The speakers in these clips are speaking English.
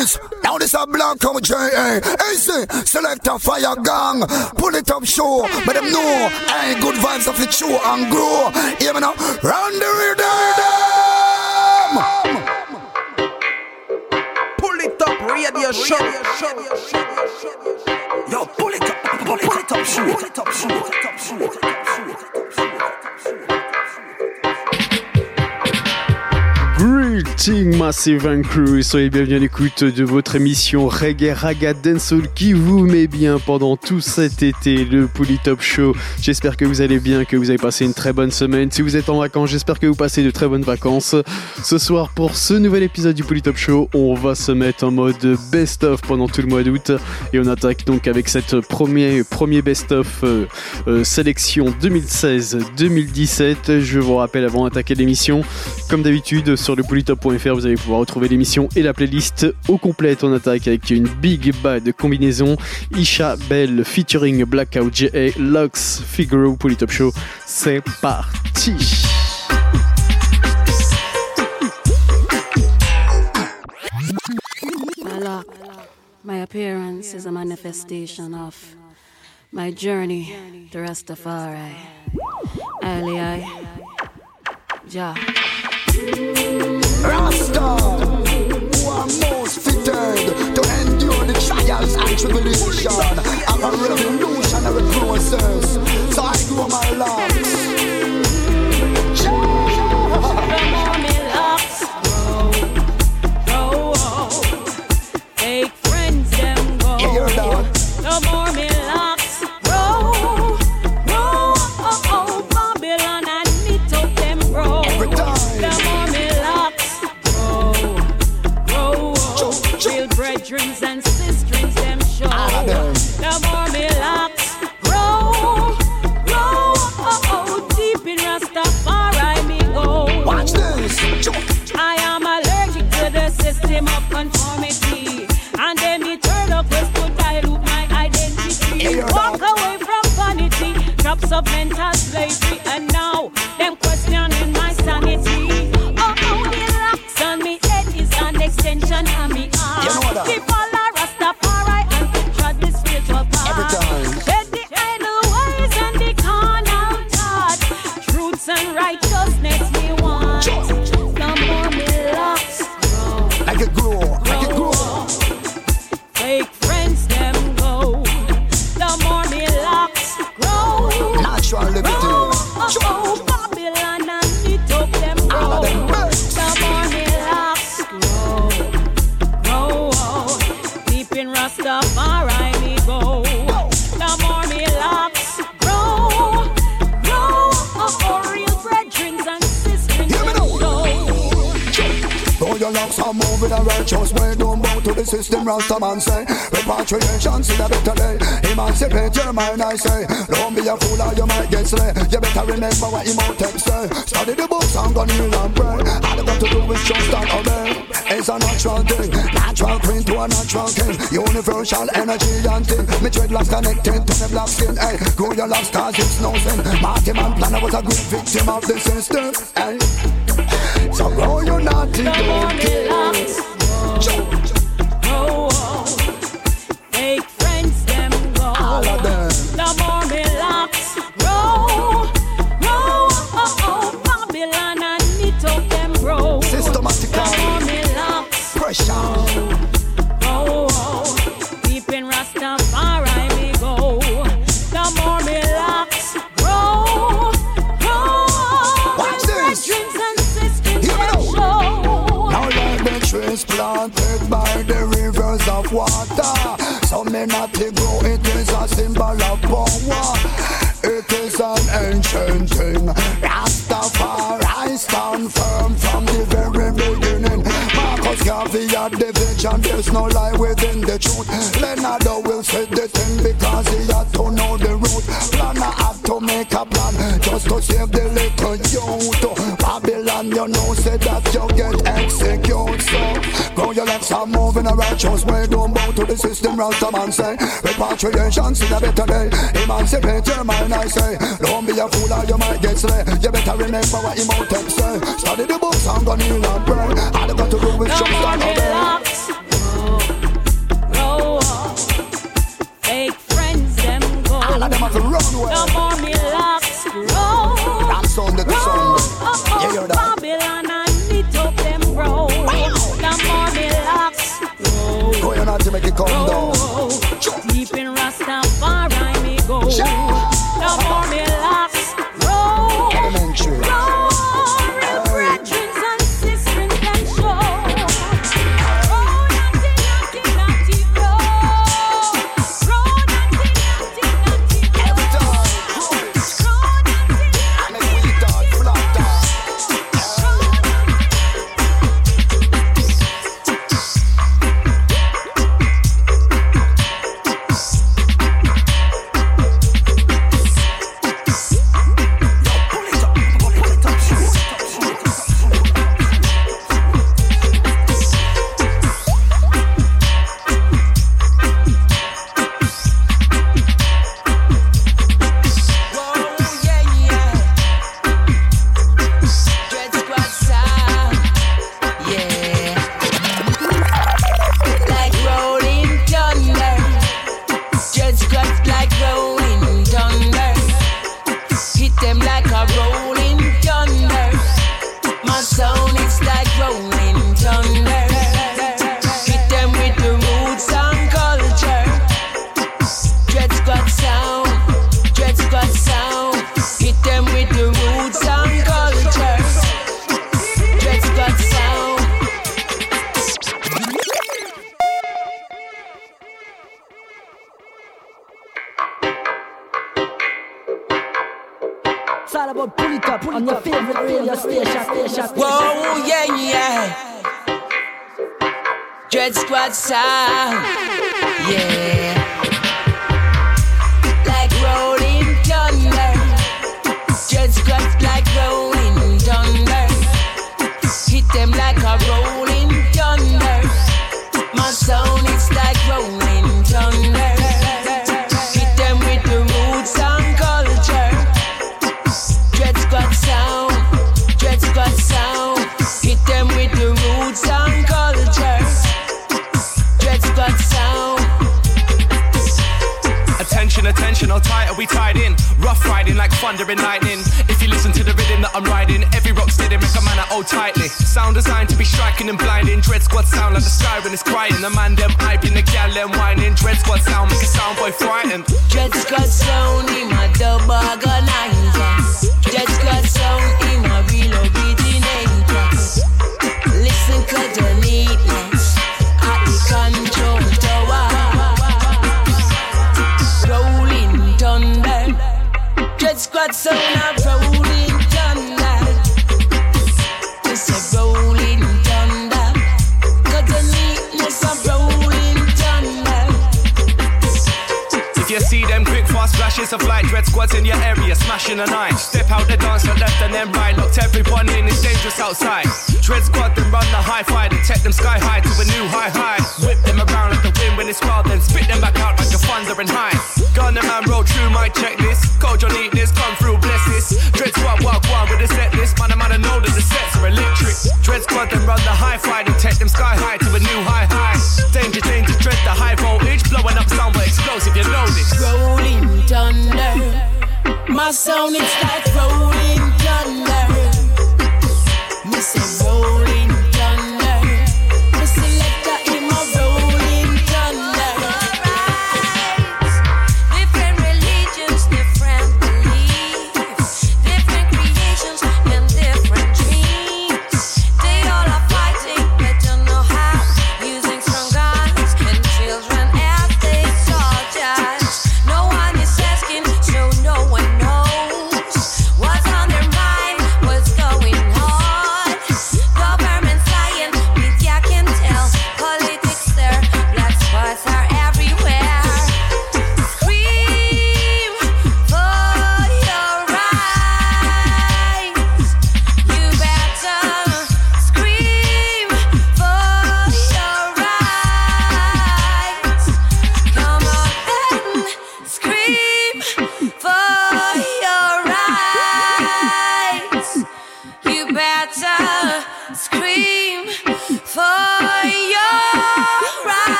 this. Now this a black come J.A. See, select a fire gang. Pull it up, show. But them know, hey, good vibes of it show and grow. Hear me now? Run the rhythm. Pull it up, radio show. Yo, pull it up, pull it up, show. Pull it up, show. Pull it up. Pull Massive and Crew, soyez bienvenus à l'écoute de votre émission Reggae Raga Dancehall qui vous met bien pendant tout cet été, le Pouli Top Show. J'espère que vous allez bien, que vous avez passé une très bonne semaine. Si vous êtes en vacances, j'espère que vous passez de très bonnes vacances. Ce soir, pour ce nouvel épisode du Pouli Top Show, on va se mettre en mode best-of pendant tout le mois d'août et on attaque donc avec cette premier, premier best-of euh, euh, sélection 2016-2017. Je vous rappelle avant d'attaquer l'émission, comme d'habitude, sur le vous allez pouvoir retrouver l'émission et la playlist au complet. On attaque avec une big bad combinaison Isha Bell featuring Blackout J.A. Lux Figaro Polytop Show. C'est parti! My appearance is a manifestation of my journey to Rastafari. Ali, I, Jah. Rasta, who are most fitted to endure the trials and tribulation of a revolutionary process. So I grow my locks. Drops of mental slavery. And now, them questioning my sanity. Oh, the locks on me head is an extension of me arm. You know uh, righteous way, don't bow to the system, Rasta man say. Repatriation, see a better day. Emancipate your mind, I say. Don't be a fool or you might get slay. You better remember what Imhotep say. Study the books and go kneel and pray. All you got to do is just and obey. It's a natural thing, natural queen to a natural king. Universal energy and thing. Me dreadlocks connected to the black skin. Hey, grow your locks cause it's no sin. Marty Man Planner was a good victim of the system. Hey. So grow your naughty donkey. locks. In a righteous way. Don't bow to the system, Rasta man say. Repatriation, see a better day. Emancipate your mind, I say. Don't be a fool or you might get slay. You better remember what Imhotep say. Study the books and go kneel and pray. All you got to do is No just more Tight are we tied in? Rough riding like thunder and lightning. If you listen to the rhythm that I'm riding, every rock steady make a man hold tightly. Sound designed to be striking and blinding. Dread squad sound like the sky when it's crying. The man them hyping, the gal them whining. Dread squad sound make a sound boy frightened. Dread Squad sound in my double organizer. Dread Squad sound in my real originator. Listen to the neatness at the control Squad so of rolling flashes of light, dread squads in your area, smashing a night. Step out the dance to left and then right, locked everyone in, it's dangerous outside. Dread squad then run the high five and take them sky high to a new high high. Whip them around like the wind when it's wild, then spit them back out like a thunder and high. Gunner man roll through my checklist. Coach on neatness, come through, bless this. Dread squad walk one with a set list. Man, I'm know that the sets are electric. Dread squad then run the high five and take them sky high to a new high high. Danger, danger, dread the high voltage, blowing up sound but explosive, you know this. thunder. My sound is like rolling thunder.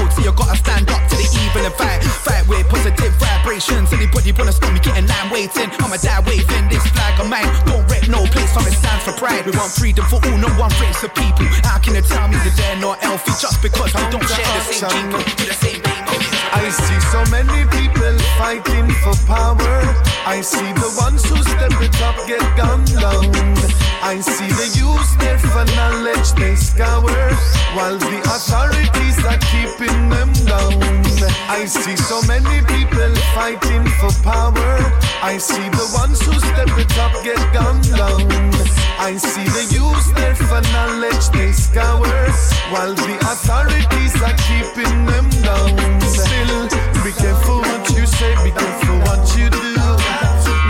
Of so you gotta stand up to the evil and fight. Fight with positive vibrations. Anybody wanna stop me getting line waiting? I'ma die waving this flag of mine. Don't rep no place, for it stands for pride. We want freedom for all, no one race of people. How can you tell me that they're not healthy just because we don't share the same do the same thing? I see so many people fighting for power. I see the ones who step it up get gunned down. I see the use there for knowledge they scour. while the authorities are keeping them down. I see so many people fighting for power. I see the ones who step it up get gunned down. I see the use there for knowledge they scour, while the authorities are keeping them down. Still, be careful be careful what you do.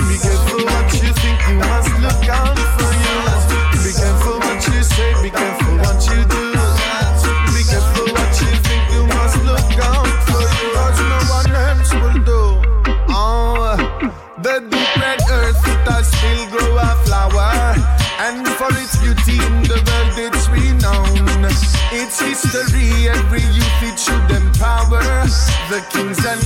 Be careful what you think, you must look out for you. Be careful what you say, be careful what you do. Be careful what you think, you must look out for you. Will do. Oh, the deep red earth, it has still grow a flower. And for its beauty in the world, it's renowned. It's history, every youth it should empower. The kings and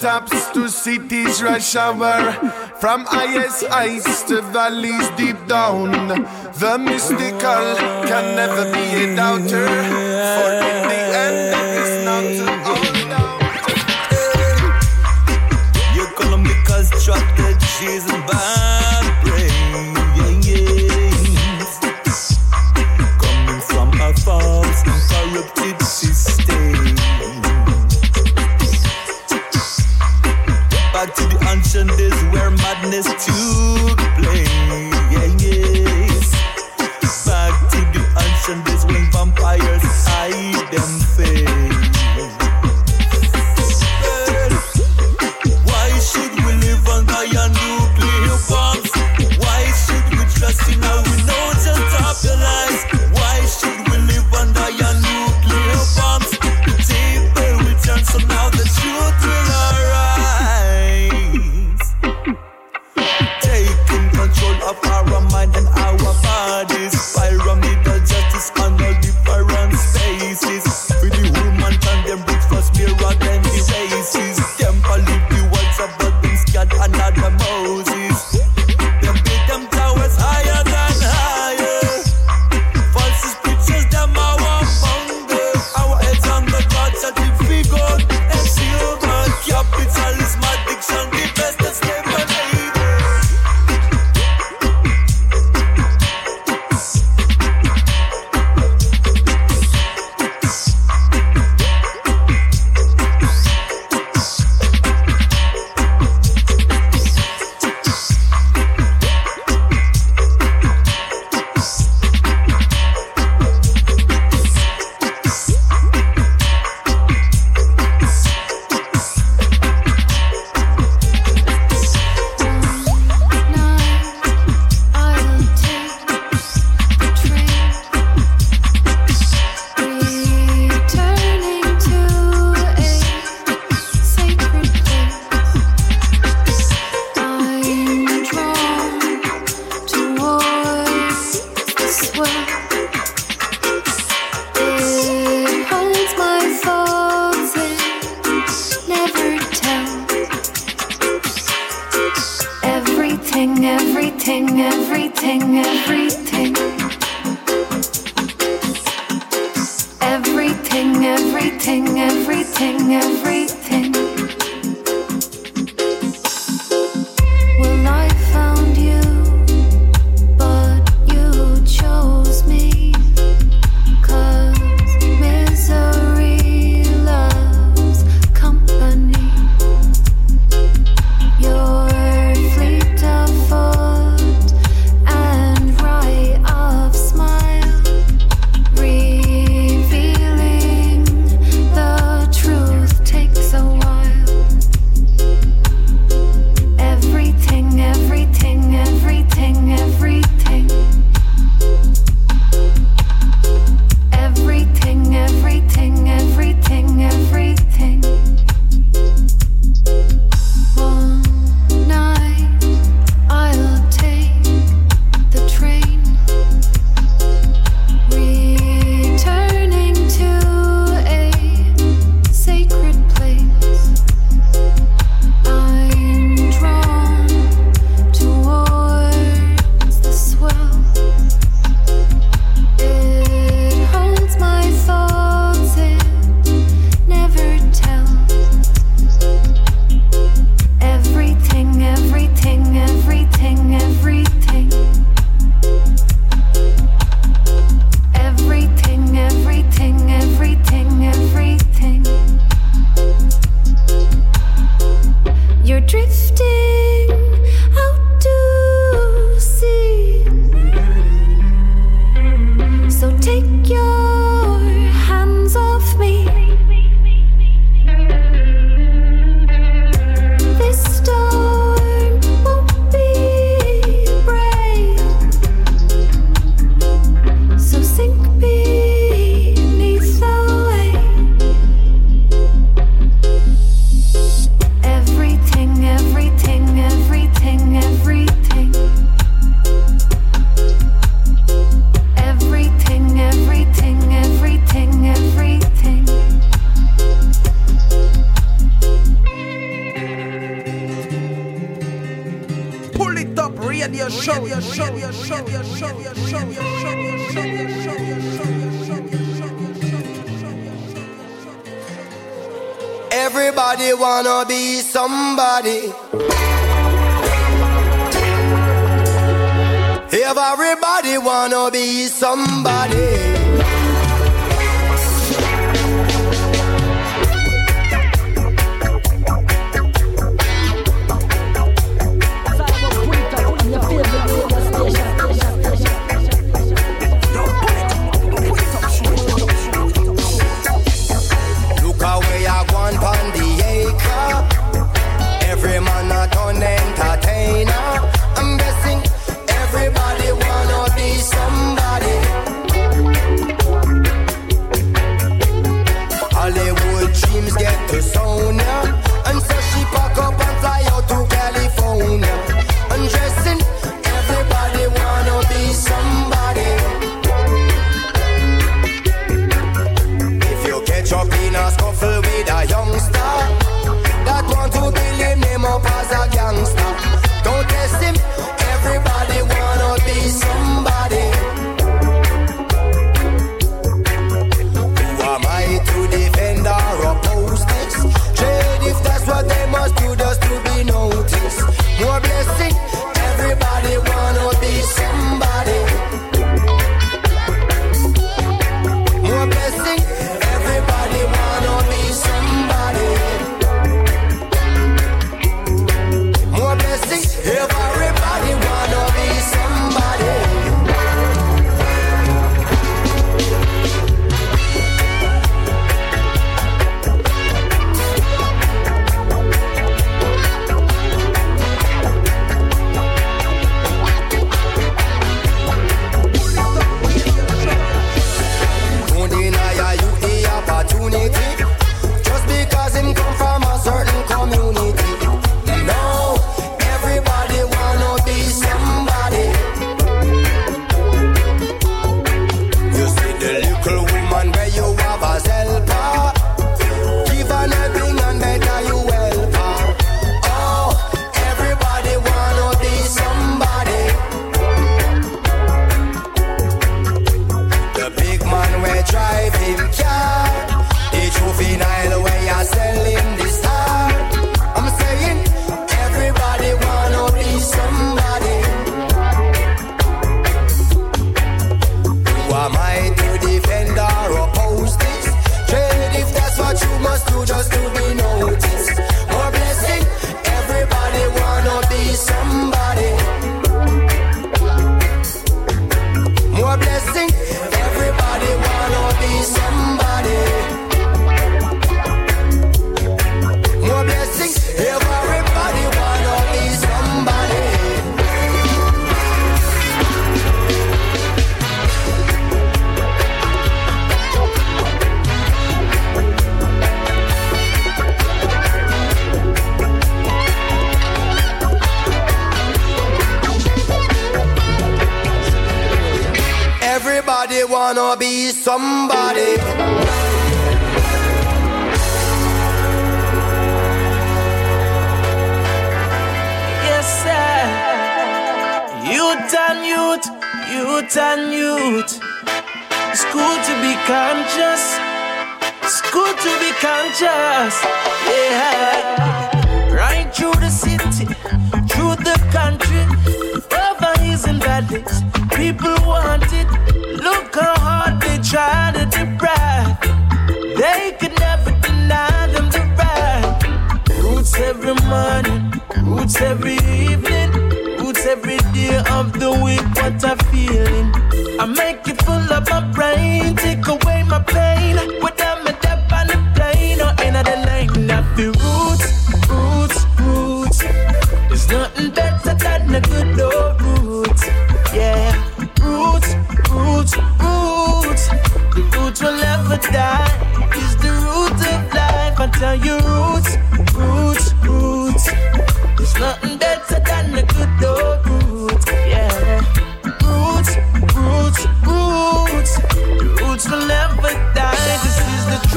tops to cities rush hour. From highest heights to valleys deep down. The mystical can never be a doubter. For in the end, it is not to all down. You call them because strategies and bad ancient days where madness took place. Everything, everything,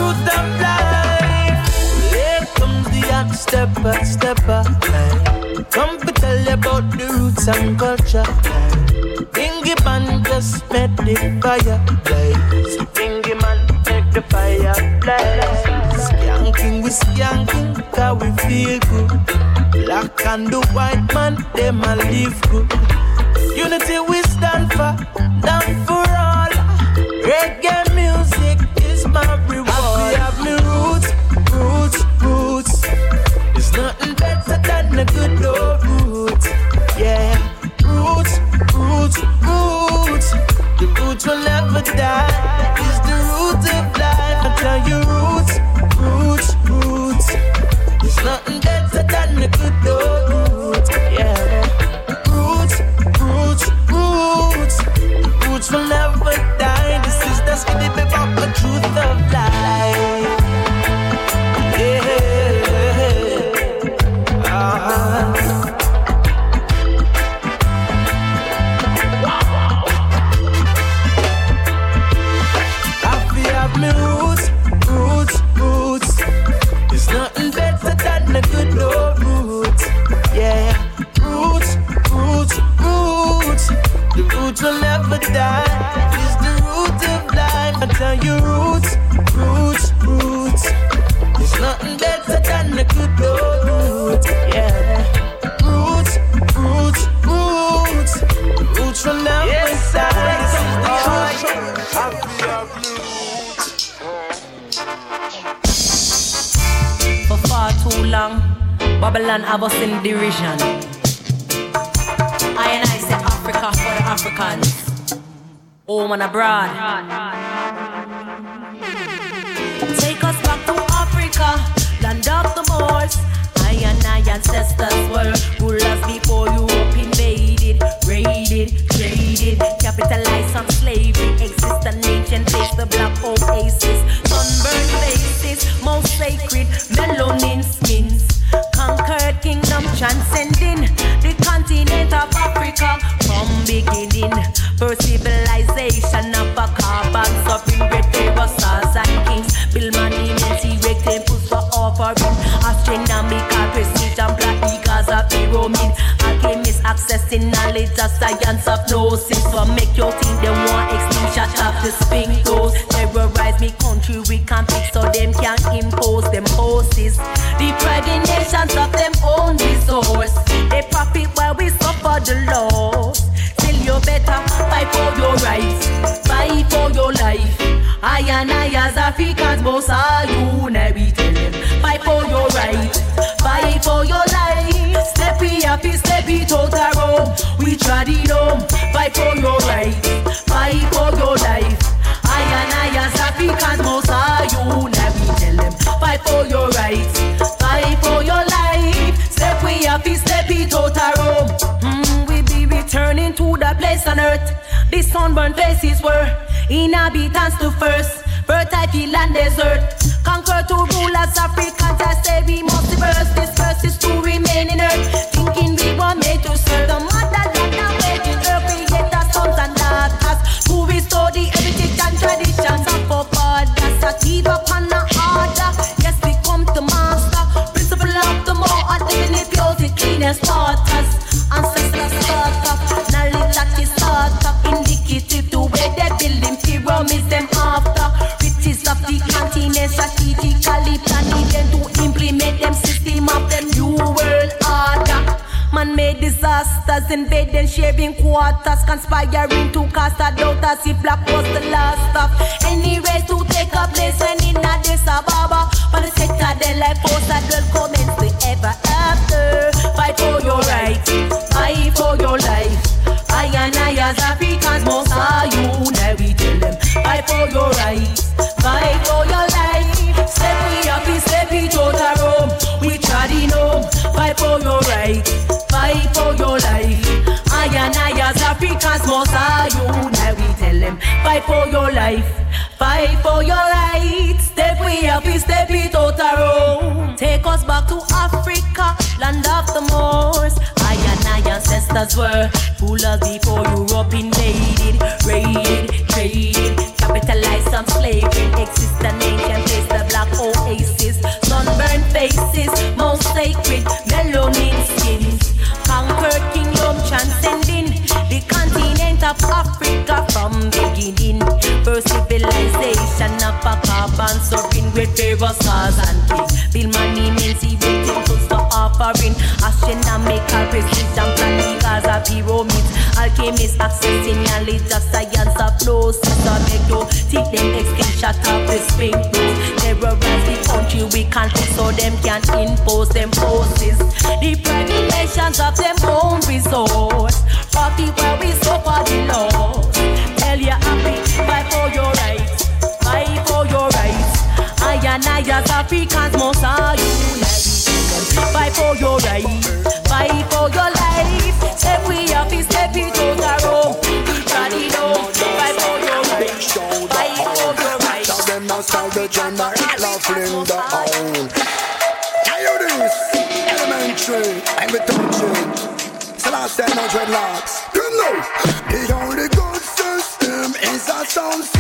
truth of life. Here comes the act, stepper. by. Come to tell you about the roots and culture. Dingy man just met the fire blaze. Dingy man met the fire blaze. Skanking, we skanking, cause we feel good. Black and the white man, them a live good. Unity we stand for, down for all. Reggae music is my a good love roots. Yeah, roots, roots, roots. The roots will never die. and have us in derision. I and I say Africa for the Africans. Home and abroad. different places were inhabitants to first, fertile land desert. in bed and shaving quarters, conspiring to cast a doubt as if black was the last stop. any race to take a place when in Addis Ababa. But the sector they life force that will commence the ever after. Fight for your rights, fight for your life. I and I as Africans must are you. Now we tell them, fight for your rights. must must are you now we tell them fight for your life fight for your right step we up step it out our own. take us back to Africa land of the Moors I and my ancestors were rulers before Europe invaded raided a carbon suffering great favor stars and kings. Bill money means he waiting to stop offering astronomical precision practicals of pyramids. alchemist, accessing knowledge of science of flows. Sister make you take them extinct shut of the spring rules. Terrorize the country we can't so them can impose them forces. The nations of them own resource. party where we suffer the loss. Tell your happy as Africans must unite. Fight for your right, fight for your life. Step we up, step it out the road. Keep running fight for your right, fight for your them and not loving the own. Now you this elementary, I'm with the shit. Celeste and no dreadlocks. Good news, the only good system is a sound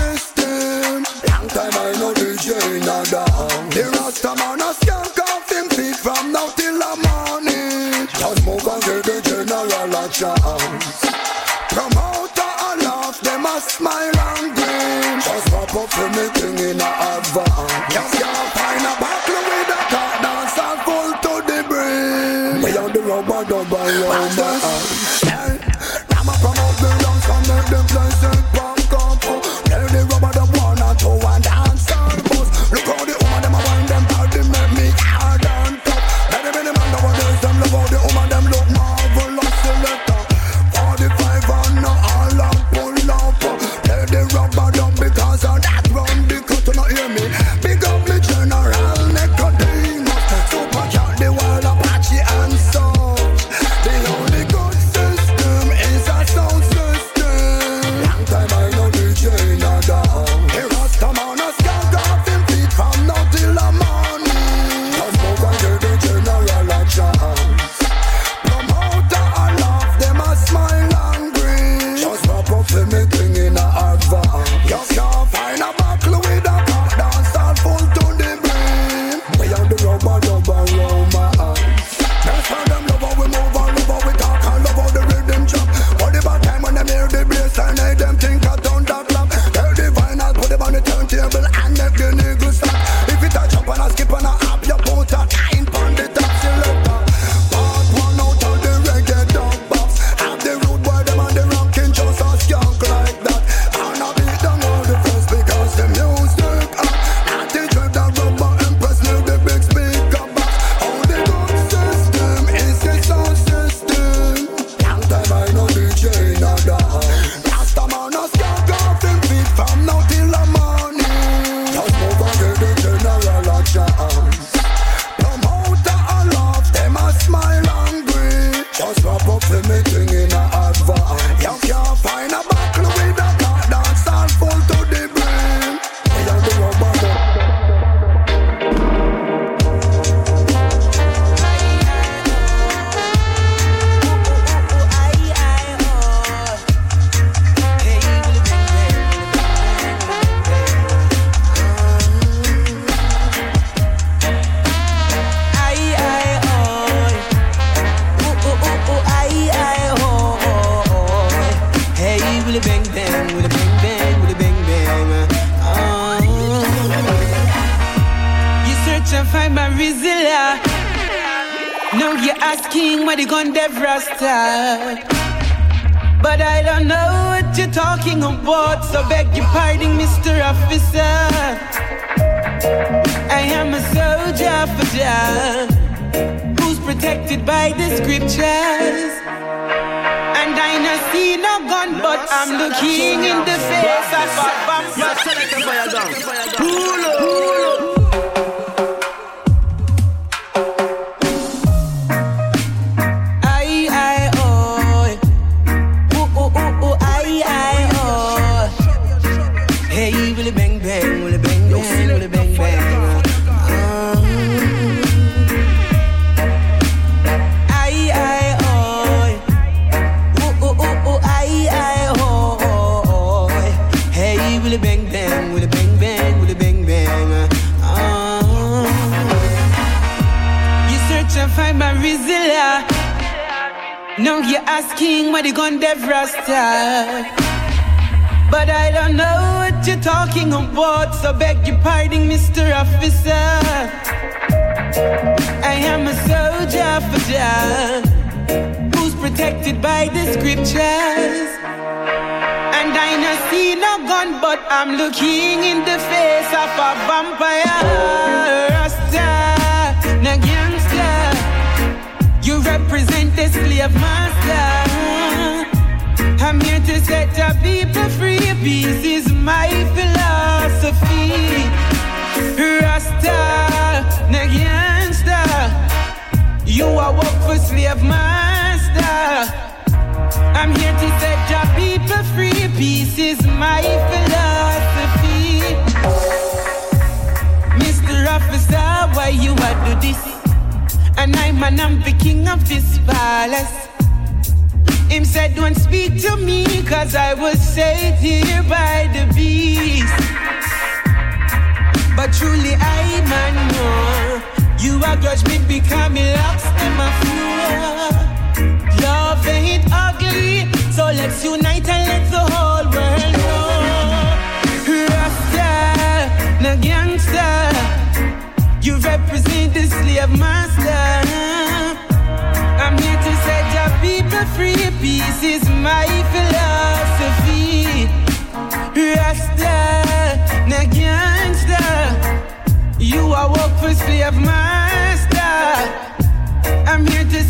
grudge me becoming locks in my floor.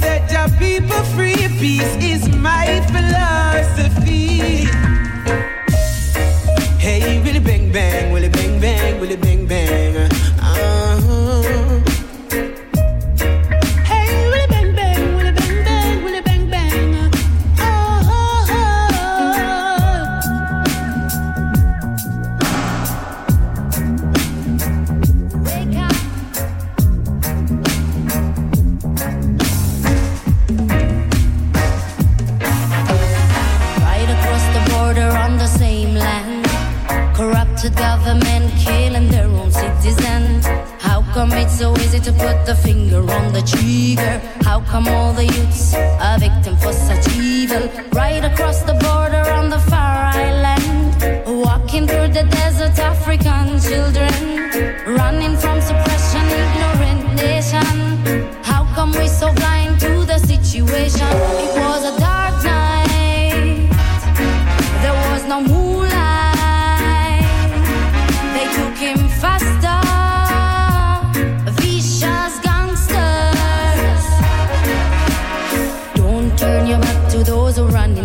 Set the people free. Peace is my philosophy. Come all the youths are victim for such evil? Right across the border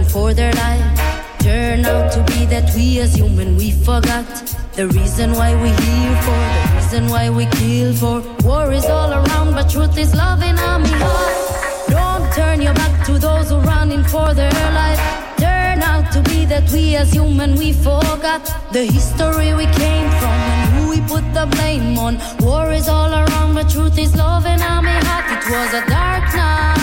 for their life. Turn out to be that we as human we forgot. The reason why we here for, the reason why we kill for. War is all around, but truth is love in our heart. Don't turn your back to those who are running for their life. Turn out to be that we as human we forgot the history we came from and who we put the blame on. War is all around, but truth is love in our heart. It was a dark night.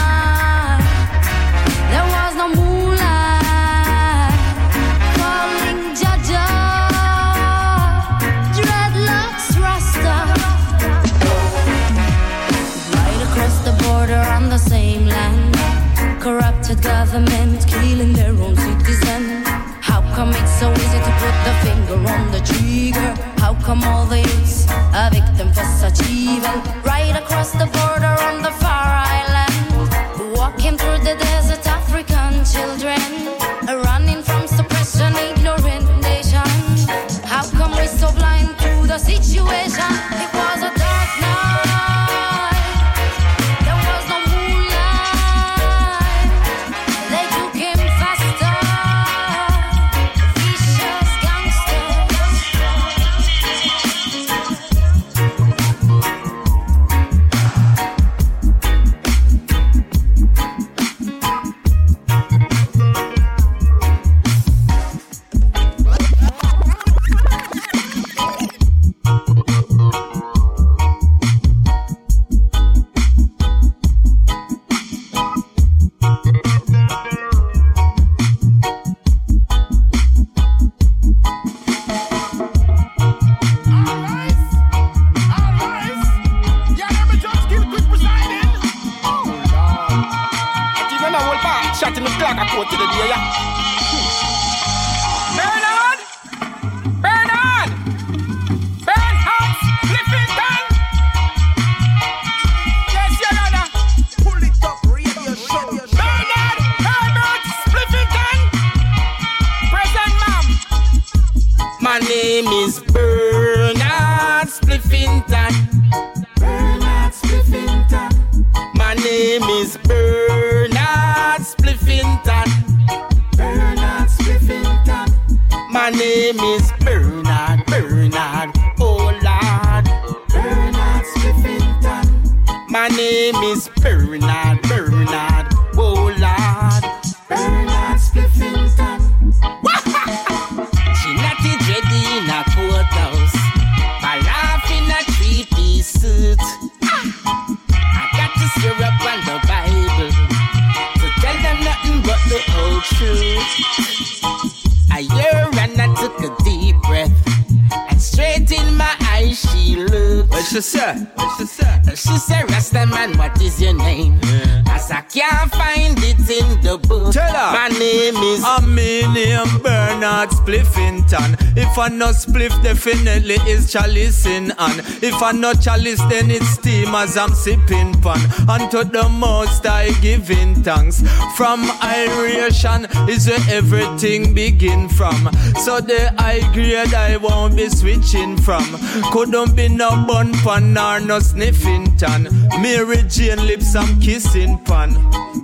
other men is killing their own citizen. How come it's so easy to put the finger on the trigger? How come all this a are victim for such evil? Right across the border on the far island, walking through the desert, African children. 打过去的爹呀！If I no spliff, definitely is chalice in hand. If I no chalice, then it's steam as I'm sipping pan. And to the most I giving thanks. From iration is where everything begin from. So the high grade I won't be switching from. Couldn't be no bun pan nor no sniffing tan. Mary Jane lips I'm kissing pan.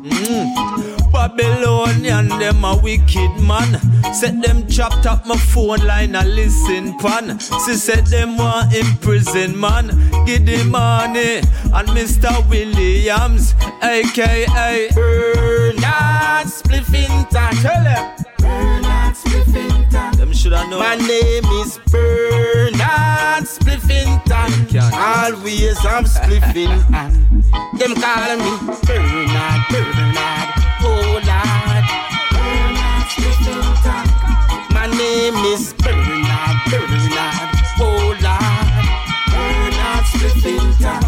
Mm. Babylonian, them a wicked man. Set them chopped up my phone line and listen pan. She said them want imprison man. Give the money and Mr. Williams, aka Bernard Spliffington. Tell them. Bernard Spliffington. Them shoulda know. My name is Bernard Spliffington. Always I'm spliffing and them calling me Bernard, Bernard, oh Lord. Bernard Spliffington. My name is Bernard, Bernard, oh Lord. Bernard Spliffington.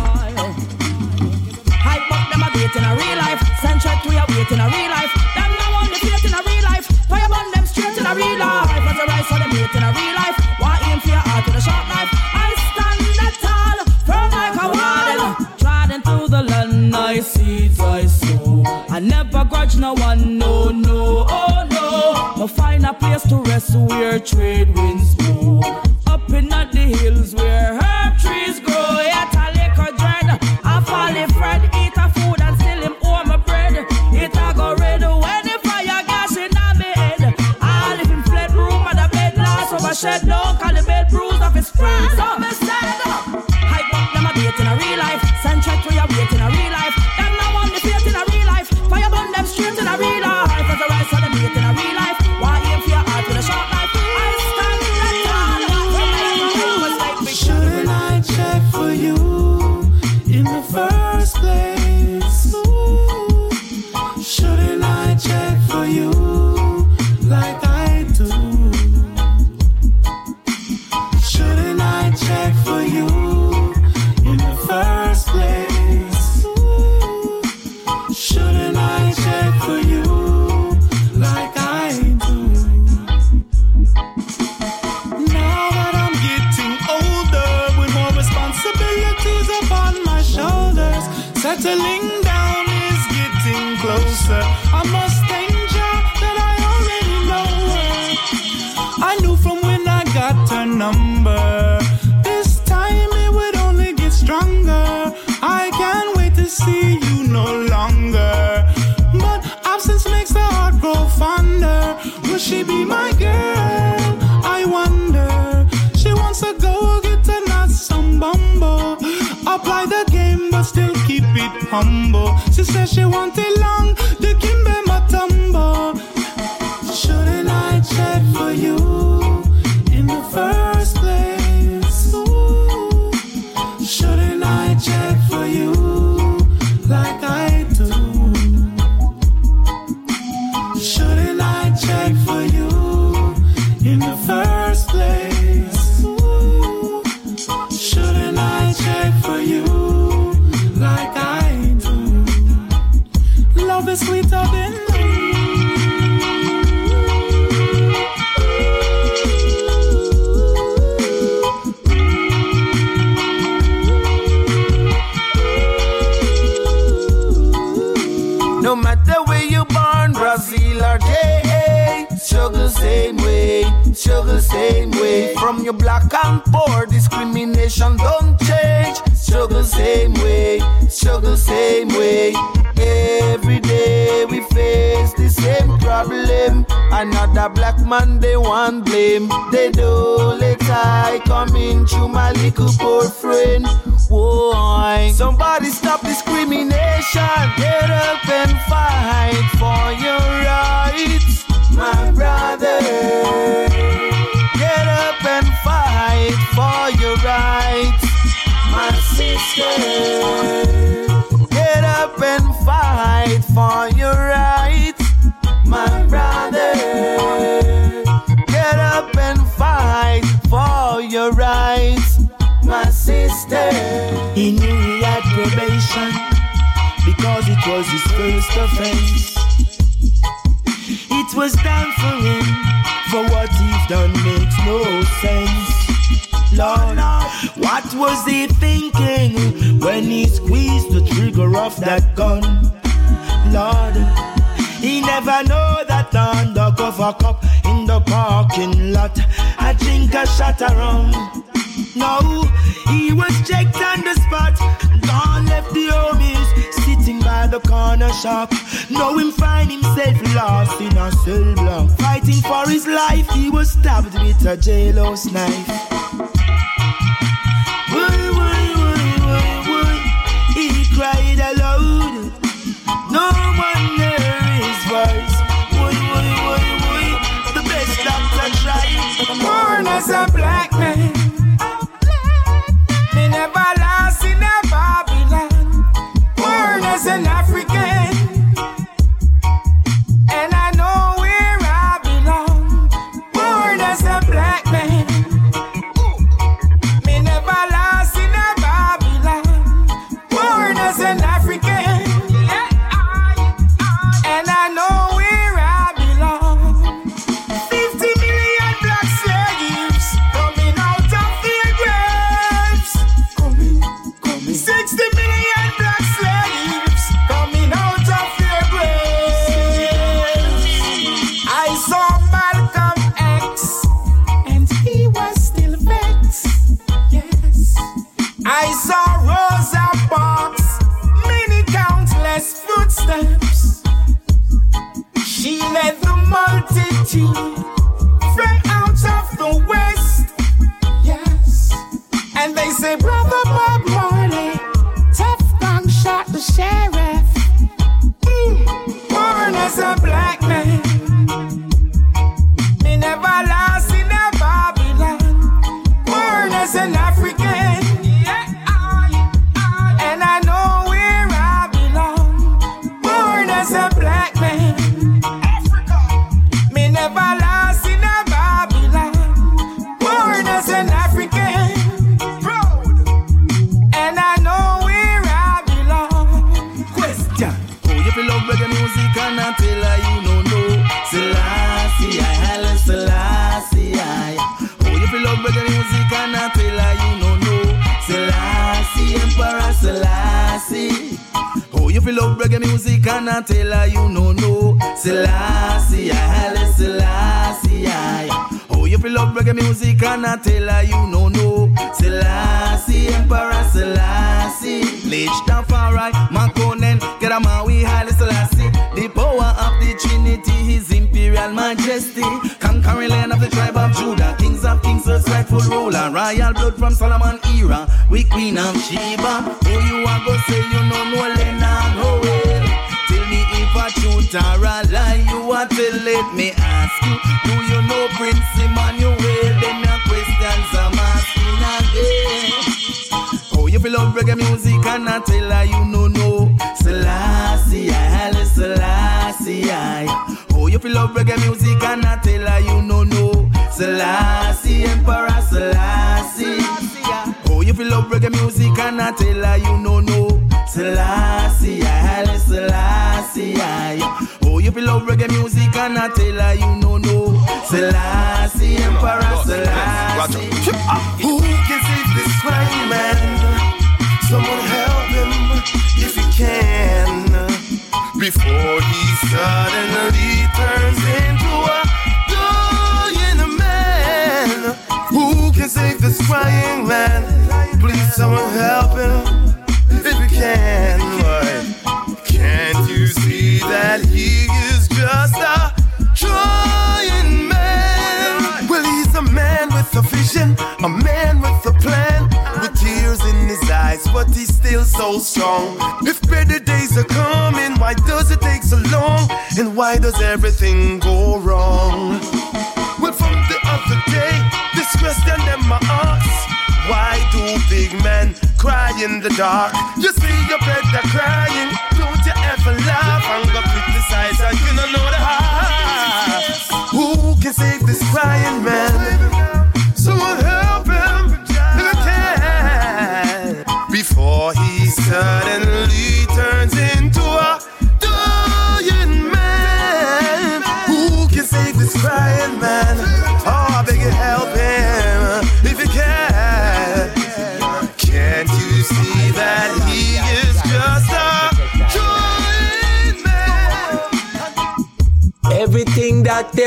Hype up them a wait in a real life. Central we a wait in a real life. Never grudge no one, no, no, oh no. No find a place to rest where trade winds blow. Up in the hills where herb trees grow. Yet a liquor dread. Fall in friend, eat a food and still him owe my bread. It a go red when the fire gas in a me head. I live in flat room and the bed last over shed down.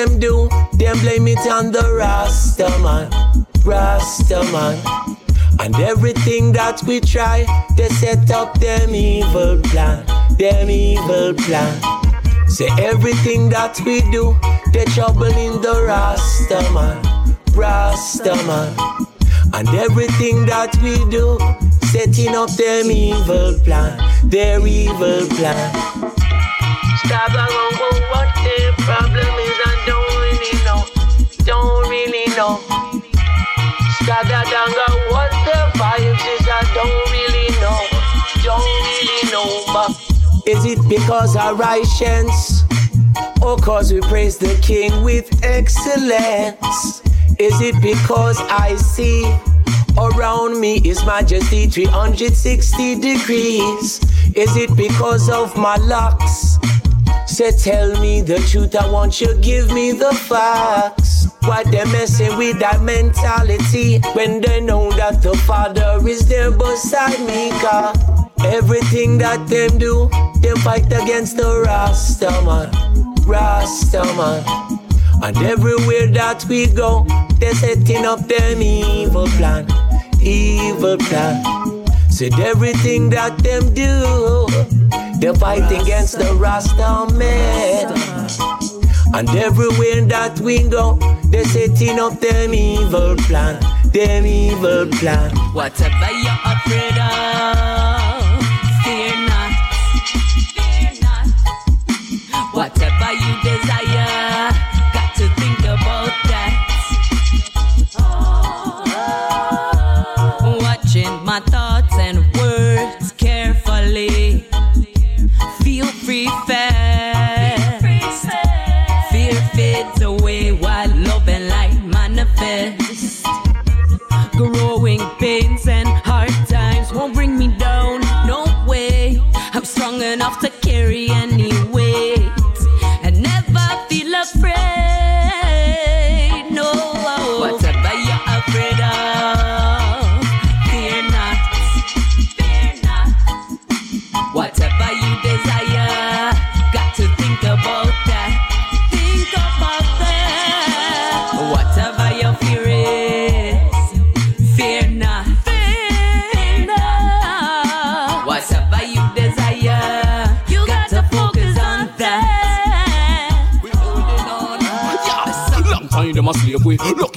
Them do, them blame it on the Rasta man, Rasta man. And everything that we try, they set up them evil plan, them evil plan. Say everything that we do, they trouble in the Rasta man, Rasta man. And everything that we do, setting up them evil plan, their evil plan. Stop go what the problem is, know. Go what the vibes is, I don't really know, don't really know. But is it because our righteous, or cause we praise the King with excellence? Is it because I see around me His Majesty 360 degrees? Is it because of my locks? Say, tell me the truth, I want you give me the facts. Why they messing with that mentality when they know that the Father is there beside me? Cause everything that them do, they fight against the Rasta man, Rasta man. And everywhere that we go, they setting up them evil plan, evil plan. Said everything that them do, they fight against the Rasta man. And everywhere that we go, they're setting up them evil plan, them evil plan. Whatever you're afraid of,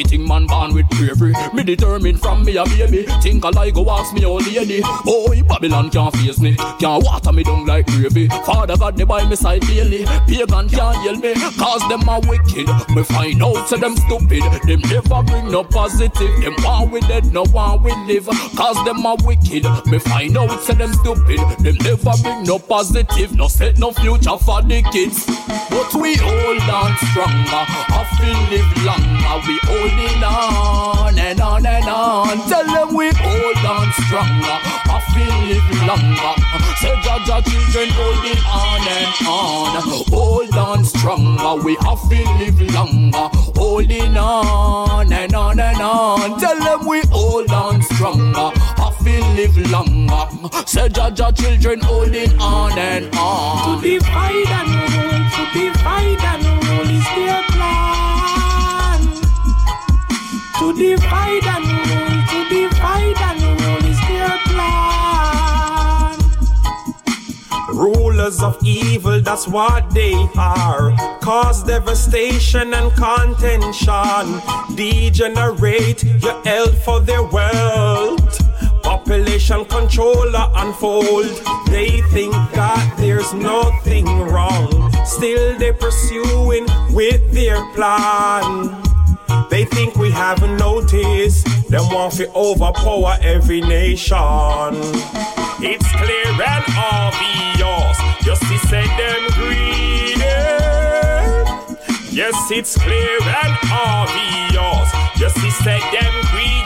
thing man born with bravery. Me determined from me a baby. Think I like go ask me old lady. Oh, Boy Babylon can't face me Can't water me down like gravy. Father God they by me side daily. Pagan can't yell me Cause them a wicked. Me find out say them stupid. Them never bring no positive. Them want we dead no want we live. Cause them a wicked. Me find out say them stupid. Them never bring no positive. No set no future for the kids. But we hold on stronger. I feel live longer. We holding on and on and on Tell them we hold on stronger I feel live longer Say Jah Jah children holding on and on Hold on stronger We have to live longer Holding on and on and on Tell them we hold on. Stronger I feel live longer Say Jah Jah children holding on and on. To divide and rule, to divide and rule is their To divide and rule, to divide and rule is their plan. Rulers of evil, that's what they are. Cause devastation and contention. Degenerate your health for their wealth population controller unfold. They think that there's nothing wrong. Still they pursuing with their plan. They think we haven't noticed. Them want to overpower every nation. It's clear and obvious. Just to say them greedy. Yes, it's clear and obvious. Just to say them greedy.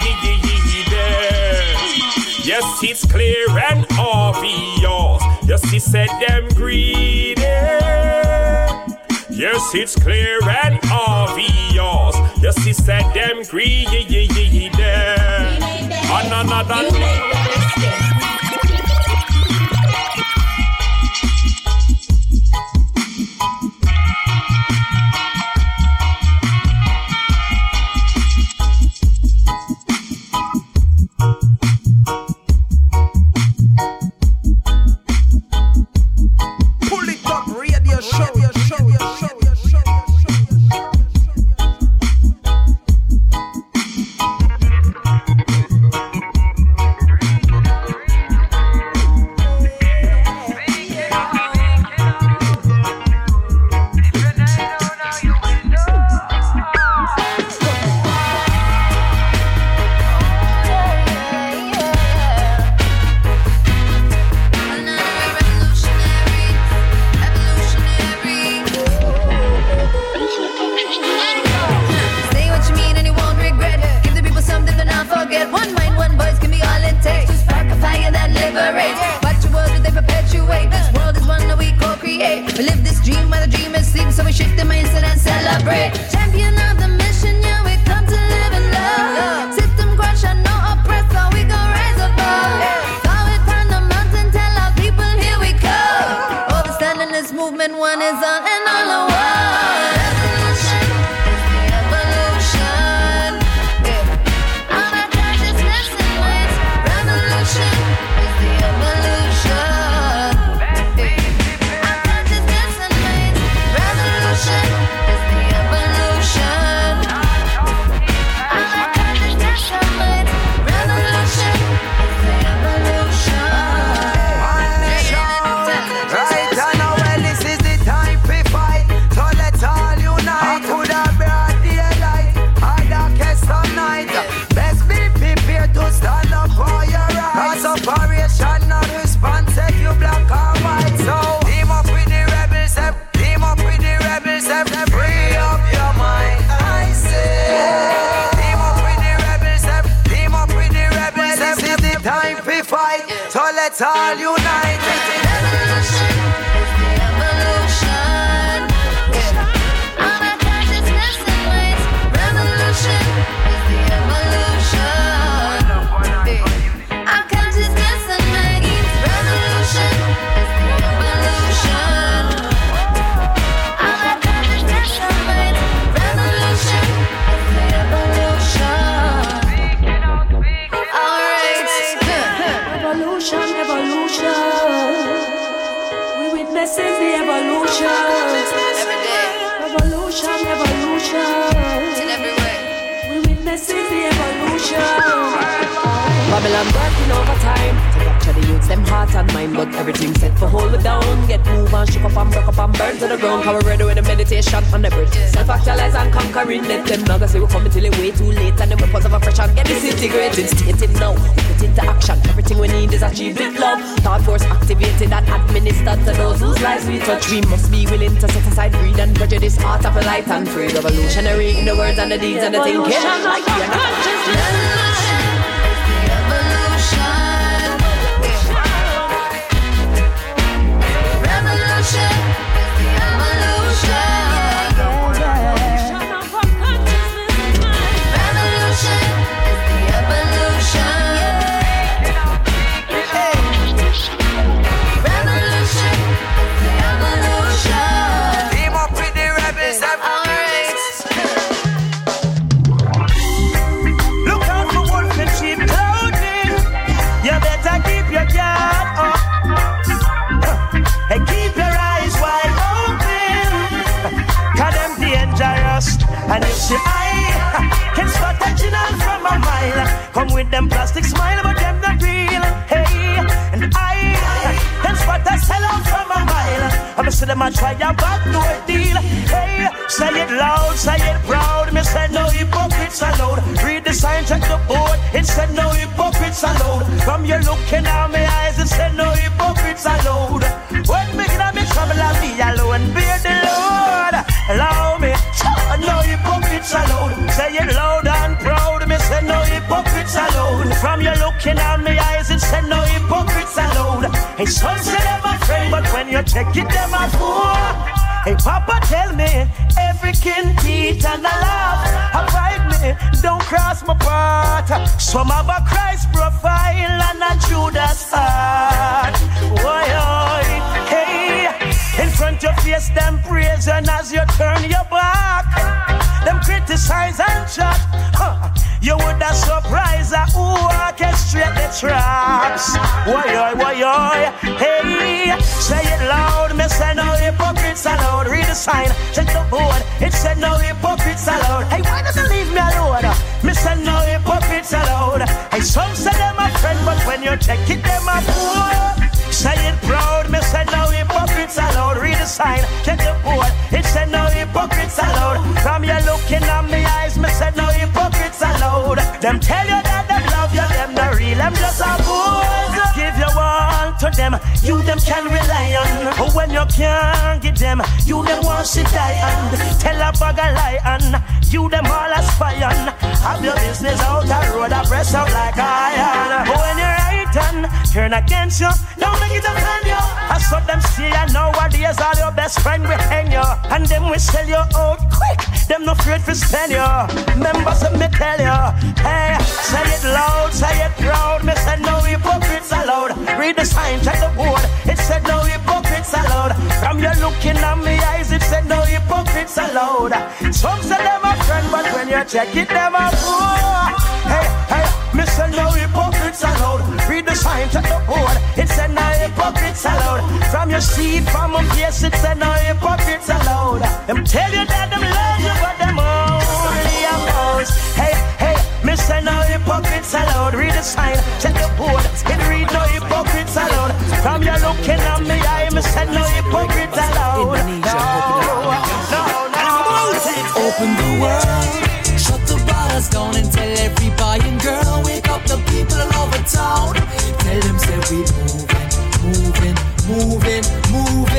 Yes, it's clear and obvious. Just to say them greedy. Yes, it's clear and obvious see said them greedy, them. on another. We must be willing to set aside greed and prejudice, art of light and free. Revolutionary in the words and the deeds and the thinking. Like with them plastic smile, but them not real. Hey, and I, and spot that sell out from a mile. I'm see them a try a bad no deal. Hey, say it loud, say it proud. Me say no hypocrites allowed. Read the sign, check the board. It said no hypocrites allowed. From your looking in my eyes, it said no hypocrites allowed. Some say them a friend, but when you check it, them a fool. Hey, Papa, tell me, every kin, teeth, and a laugh. Avoid me, don't cross my path. Some have a Christ profile and a Judas heart. Why, hey, in front of face, them praise, and as you turn your back, them criticize and chat. You would have surprised uh, who orchestrate the traps. Why, why, why, why, hey, say it loud, me say no hypocrites allowed. Read the sign, check the board, it said no hypocrites allowed. Hey, why don't you leave me alone? Me say no hypocrites allowed. Hey, some say them a friend, but when you check it, them a fool. Say it proud, me say no hypocrites allowed. Read the sign, check the board, it said no hypocrites allowed. From you looking at me Them tell you that them love you, them not real, them just a fools. Give your all to them, you them can rely on. But when you can't get them, you them want to die on. Tell a bag a lie on, you them all aspire on. Have your business out the road, I press out like iron. But when you're right on, turn against you, don't make it offend you. Saw them see you nowadays, all your best friend will hang you. And them will sell you out quick, them no afraid to spend you. Members of me tell you, hey, say it loud, say it proud. Me say no hypocrites allowed. Read the sign, check the board. It said no hypocrites allowed. From you looking at me eyes, it said no hypocrites allowed. Some say them a friend, but when you check it, them a fool. Hey, hey, me say no hypocrites allowed. Read the sign, check the board. It said no hypocrites allowed. From your seat, from a face, it said no hypocrites allowed. Them tell you that them love you, but them only oppose. Hey, hey, me say no hypocrites allowed. Read the sign, check the board. It read no hypocrites allowed. From you looking at me, I me say no hypocrites allowed. No, no, no. Open the world, shut the borders down and tell we moving, moving, moving, moving.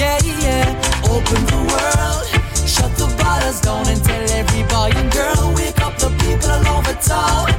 Yeah, yeah. Open the world, shut the borders down and tell every boy and girl, wake up the people all over town.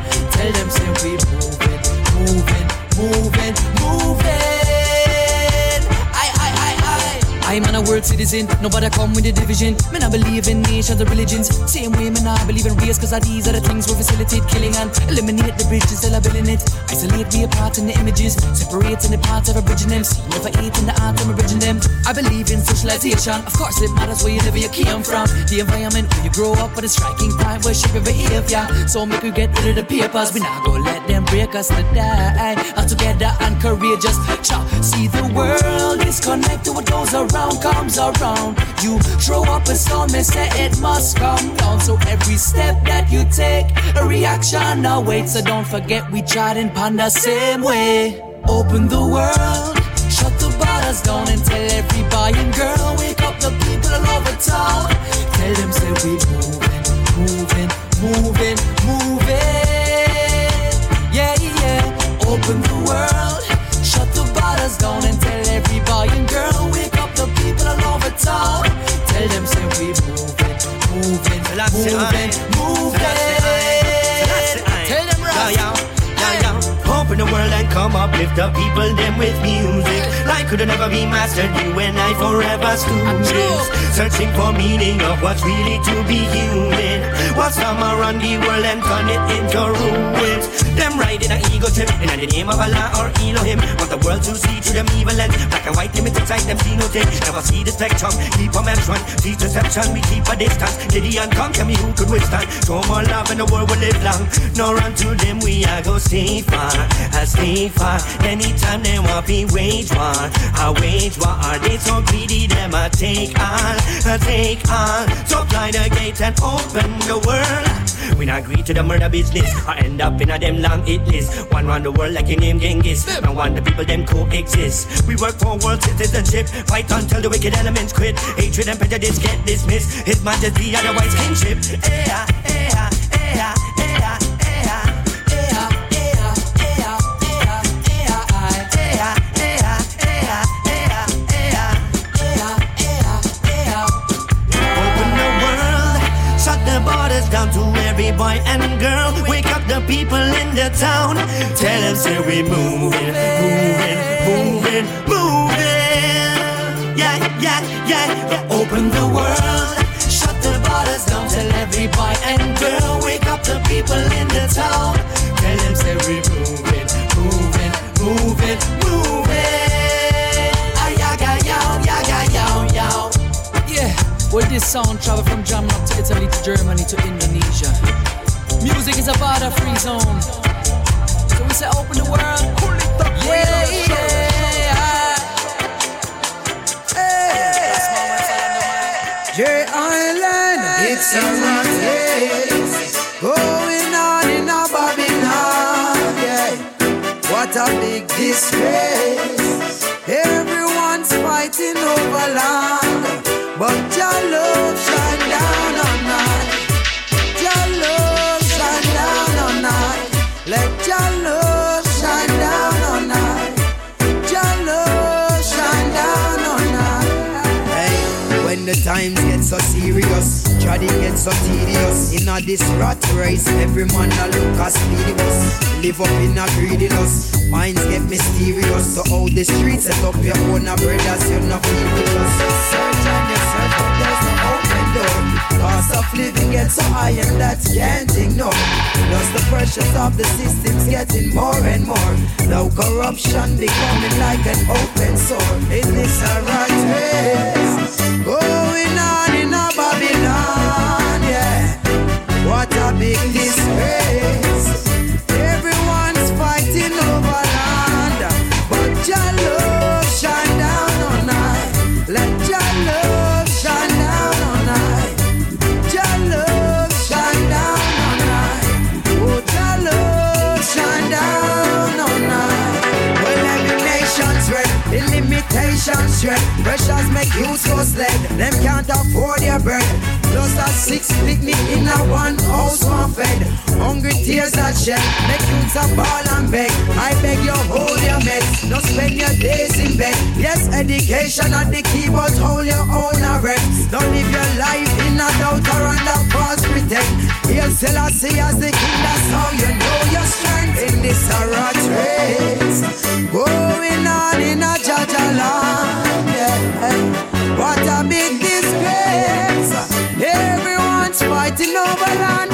World citizen, nobody come with the division. Man, I believe in nations or religions. Same way, man, I believe in race, cause these are the things we facilitate killing and eliminate the bridges that are building it. Isolate me apart in the images, separating the parts of a bridging them. See, never ate in the art, I'm bridging them. I believe in socialization, of course, it matters where you live, where you came from. The environment where you grow up, but a striking point where shape your behavior. So make we get rid of the papers, we not go let them break us to die. All together and courageous, Cha, see the world is connected, what goes around comes around. You throw up a stone, and say it must come down. So every step that you take, a reaction awaits. So don't forget we tried and ponder same way. Open the world, shut the borders down and tell every boy and girl, wake up the people all over town. Tell them say we moving, moving, moving, moving. Yeah, yeah. Open the world, shut the borders down and tell every boy and girl, Tell them say we moving, moving, moving, moving. The world and come up, lift the people them with music. Life could never be mastered, you and I forever students. Searching for meaning of what's really to be human. What's come around the world and turn it into ruins. Them riding an ego trip in the name of Allah or Elohim. Want the world to see through them evil lens. Black and white limit inside them see no thing. Never see the spectrum, keep a man's run. See deception, we keep a distance. Gideon come, tell me who could withstand. So more love in the world will live long. No run to them, we are go stay far. I stay far. Anytime they want be wage war. I wage war. Are they so greedy? Them I take all, I take all. So fly the gate and open the world. We not agree to the murder business. I end up in a them long hit list. One round the world like your name Genghis. And one the people them coexist. We work for world citizenship. Fight until the wicked elements quit. Hatred and prejudice get dismissed. His majesty otherwise kingship. Yeah, yeah, yeah, the down to every boy and girl. Wake up the people in the town. Tell them say we moving, moving, moving, moving. Yeah, yeah, yeah, yeah. Open the world, shut the borders down. Tell every boy and girl. Wake up the people in the town. Tell them say we moving, moving, moving. Well, this sound travel from Jamrock to Italy to Germany to Indonesia. Music is a border free zone. So we say open the world. Yeah, yeah. J Island, it's a hot place going on in a Babylon. Yeah, what a big disgrace. Everyone's fighting over land, so serious, trying to get so tedious. In a this rat race, every man a look as speedy. Live up in a greediness, minds get mysterious. So how the streets set up your own a brothers, you not feel with us. Search on yourself, but there's no open door. Cost of living gets so high and that's can't ignore. Plus the pressures of the system's getting more and more. Now corruption becoming like an open sore. In this a rat race, Babylon, make youths go sled. Them can't afford their bread. Plus a six picnic in a one house one fed. Hungry tears that shed. Make youths a ball and beg. I beg you hold your meds. Don't spend your days in bed. Yes, education at the key, but hold your own arrest. Don't live your life in a doubt or under false pretend. Hail Selassie as the king, that's how you know your strength. In this a rat race, going on in a Jah Jah land. What a big disgrace. Everyone's fighting over land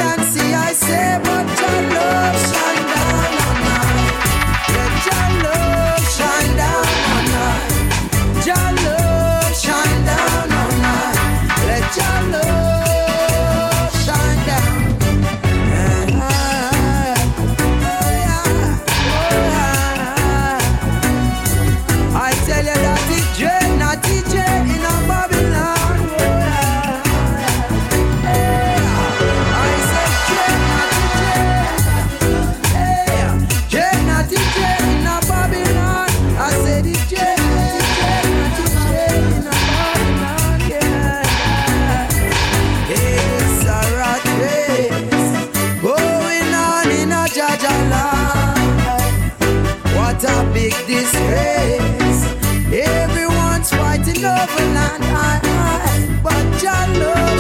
I, but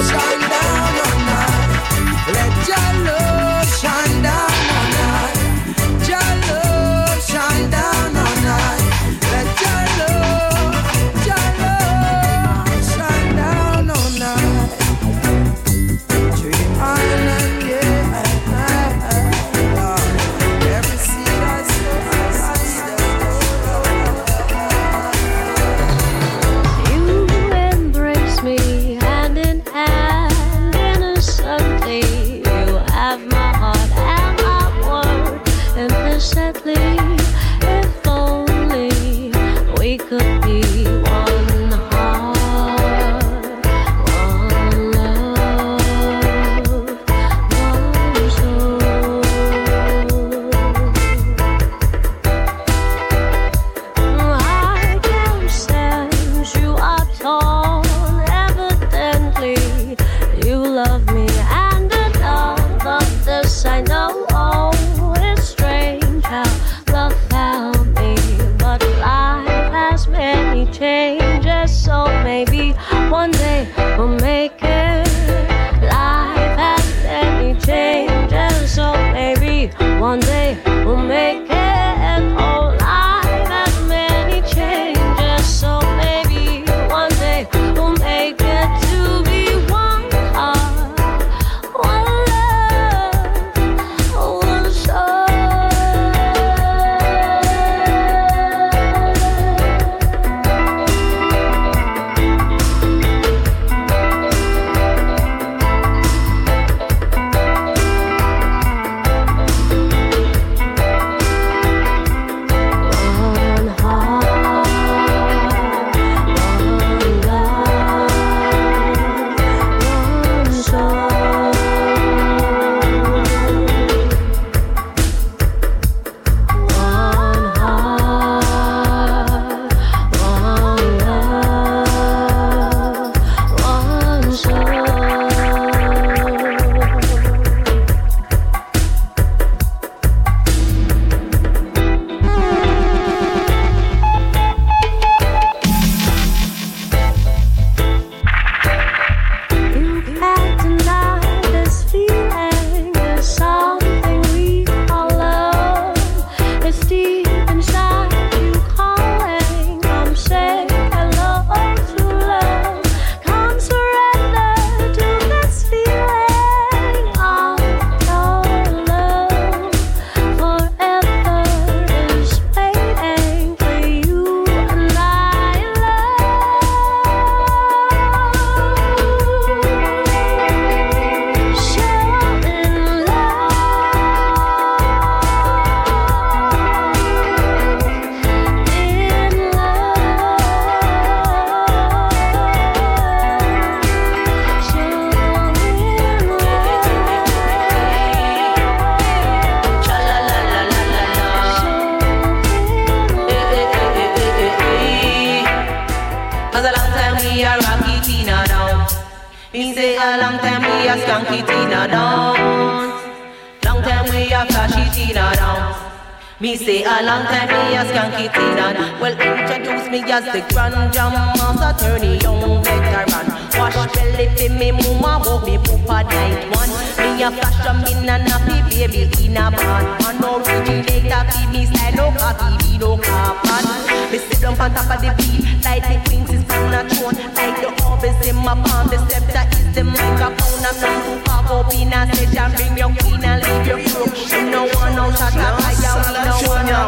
in my palm, the scepter is the microphone. I'm not too far up in a session. Bring your queen and leave your crook. You know one no shot at fire, we no one no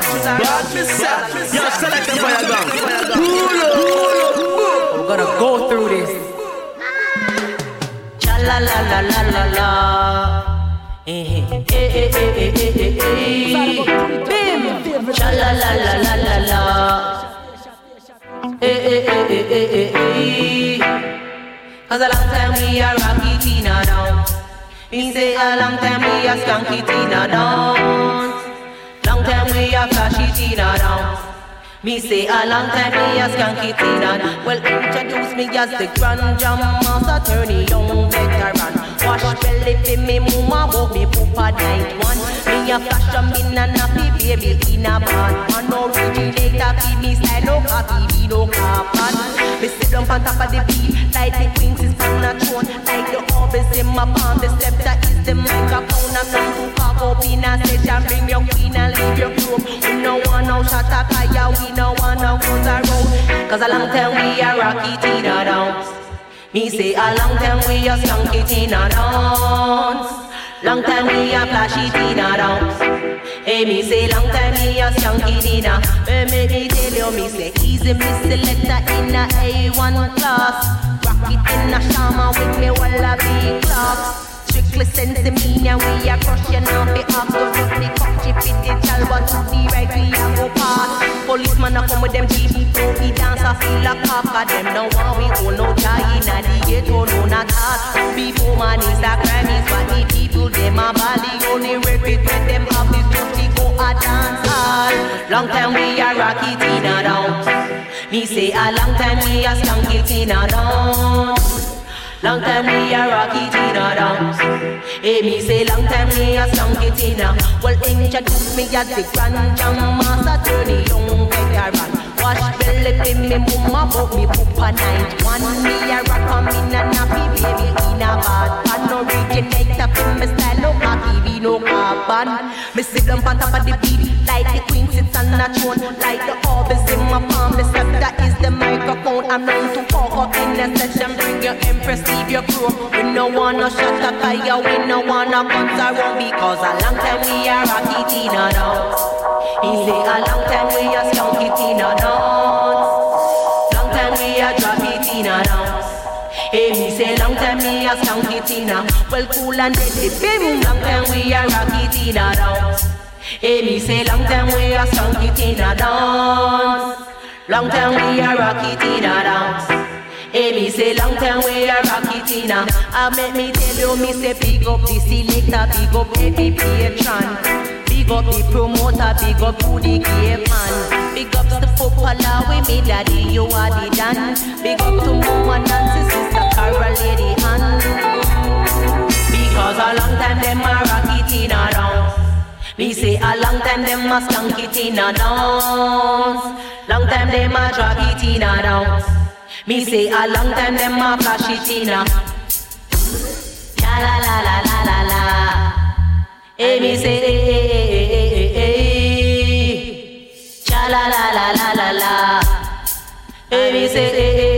Yo, select the fire gun. We're gonna go through this. Cha la la la la la la. Eh eh eh eh eh eh eh eh. Bim. Cha la la la la la la. Cause a long time we are rocky Tina down. Me say a long time we are skanky Tina down. Long time we are flashy Tina down. Me say a long time me a skanky Tina Well introduce me as the grand jam master attorney young veteran Wash belly fi me mama walk me poopa night one A flash a in a nappy baby in a band Man originator fi me style no copy me no carbon Me sit down on top of the beat like the queens is on a throne. Like the orbis in my palm the scepter is the microphone. I'm not too cock up in a session Bring your queen and leave your group We no want no shot at fire we no want no guns around Cause a long time we a rocky Tina dance. Me say a long time we a skunky Tina dance Long time we a flashy Tina dance Hey, me say long time me a skunky Tina Hey, me me tell you me say easy me selector in a A1 class. Rock it in a shama with me wallaby clocks Strictly sense me and we a crush you now be up go with the cocky fit the child but to the right we a go past Policeman a come with them cheap so we dance a feel a cock them no want we hold no tie in a the ghetto no not hard Before man is a crime is what the people them a bally. Only record when them have this duty go a dance hall. Long time we a rocky Tina down Me say a long time we a skunky Tina down Long time we a rocky Tina dance. Hey, me say long time we a skunky Tina. Well, introduce me as the grand jam master, attorney, young veteran. Wash belly fi me mama, but me poopa night one. Me a rock on me na nappy baby in a bad pan. Originator fi me style, no cocky, no carbon. Me sit down on top of the beat like the queen sits on a throne. Like the orbis in my palm, the scepter is the microphone. I'm known to up in a session, bring your empress leave your crew. We no wanna shut up fire, we no wanna guns around because a long time we are rocky Tina. He say a long time we are skunky Tina dance. Long time we are droppy Tina dance. Hey, me say long time me a skunky Tina. Well, cool and deadly, bim. Long time we are rocky Tina dance. Hey, me say long time we a skunky Tina dance. Long time we a rocky Tina dance. Hey, me say long time we a rocky Tina. I make me tell you, me say big up the selector, big up every patron. Big up the promoter, big up to the gay man. Big up the footballer, we me daddy, you are the dan. Big up to mama Nancy, sister Carol, lady Han. Because a long time them a rocky Tina dance. Me say a long time them a skunky Tina dance. Long time them a draggy Tina dance. Me say a long time them a flashy Tina. La la la la la la la. Hey, me say hey, hey, hey, hey, hey, hey. La la la la la la. Hey, me say hey, hey,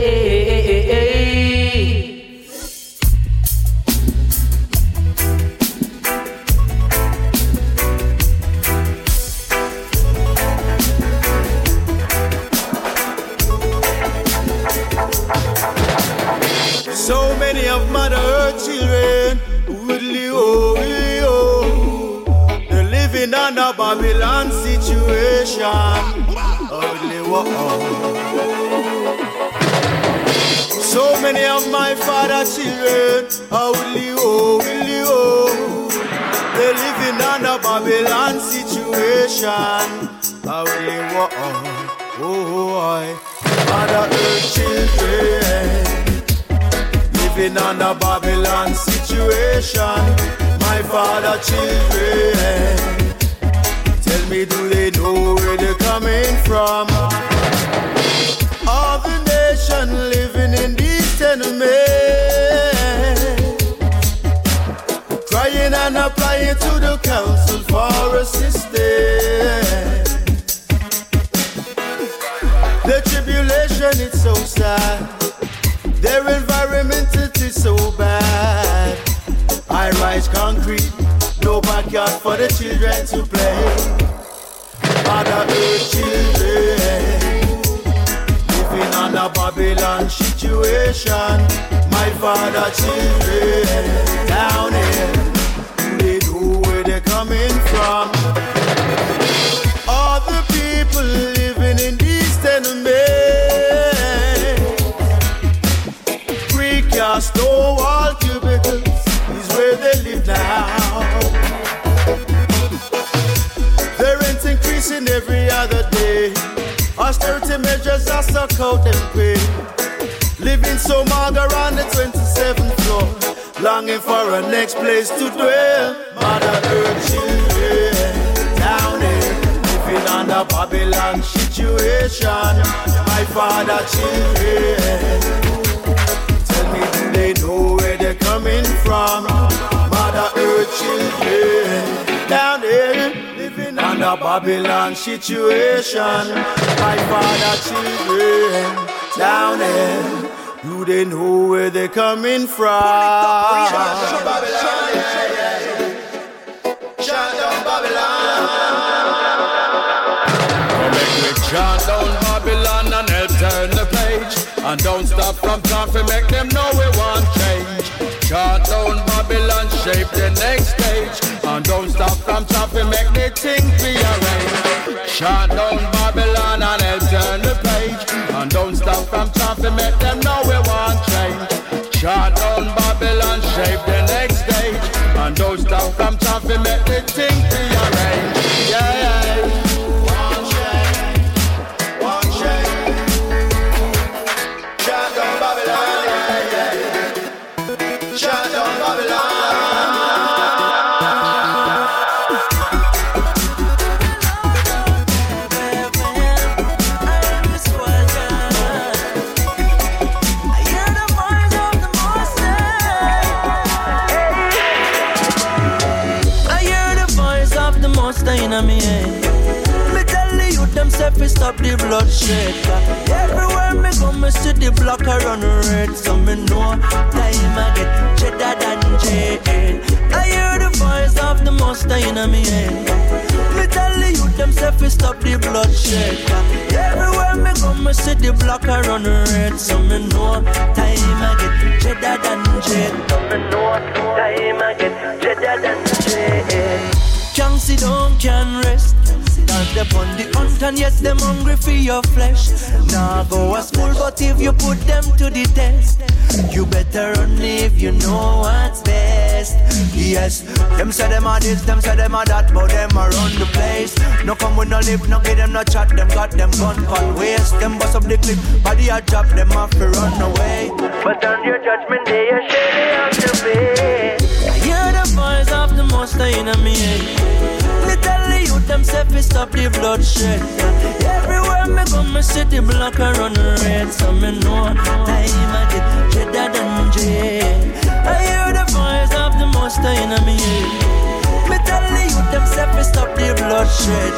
Babylon situation. My father children down there, do they know where they're coming from? Make me chant down Babylon and help turn the page. And don't stop from talking, make them Chant down Babylon and help turn the page. And don't stop from talking, make them know we want change. Chant down Babylon, shape the next stage. And don't stop from talking, make the thing the run red. So me know time I get cheddar than jail. I hear the voice of the monster in me head. Me tell the youth them say fi stop the bloodshed. Everywhere me go, me see the block a run red. So me know time I get cheddar than jail. So me know time I get cheddar than jail. Can't sit down, can't rest. Stand up on the hunt and yes, them hungry for your flesh. Now go to school, but if you put them to the test, you better run if you know what's best. Yes, them say them are this, them say them are that, but them are run the place. No come with no lip, no give them no chat, them got them gun call waste. Them bust up the clip, body a drop, them have to run away. But on your judgment day, you to pay. I hear the voice of the monster in me head. Me tell the youth them say fi stop the bloodshed. Everywhere me go, me see the block a run red. So me know time I get cheddar than jail. I hear the voice of the monster in me. Me tell the youth them say fi stop the bloodshed.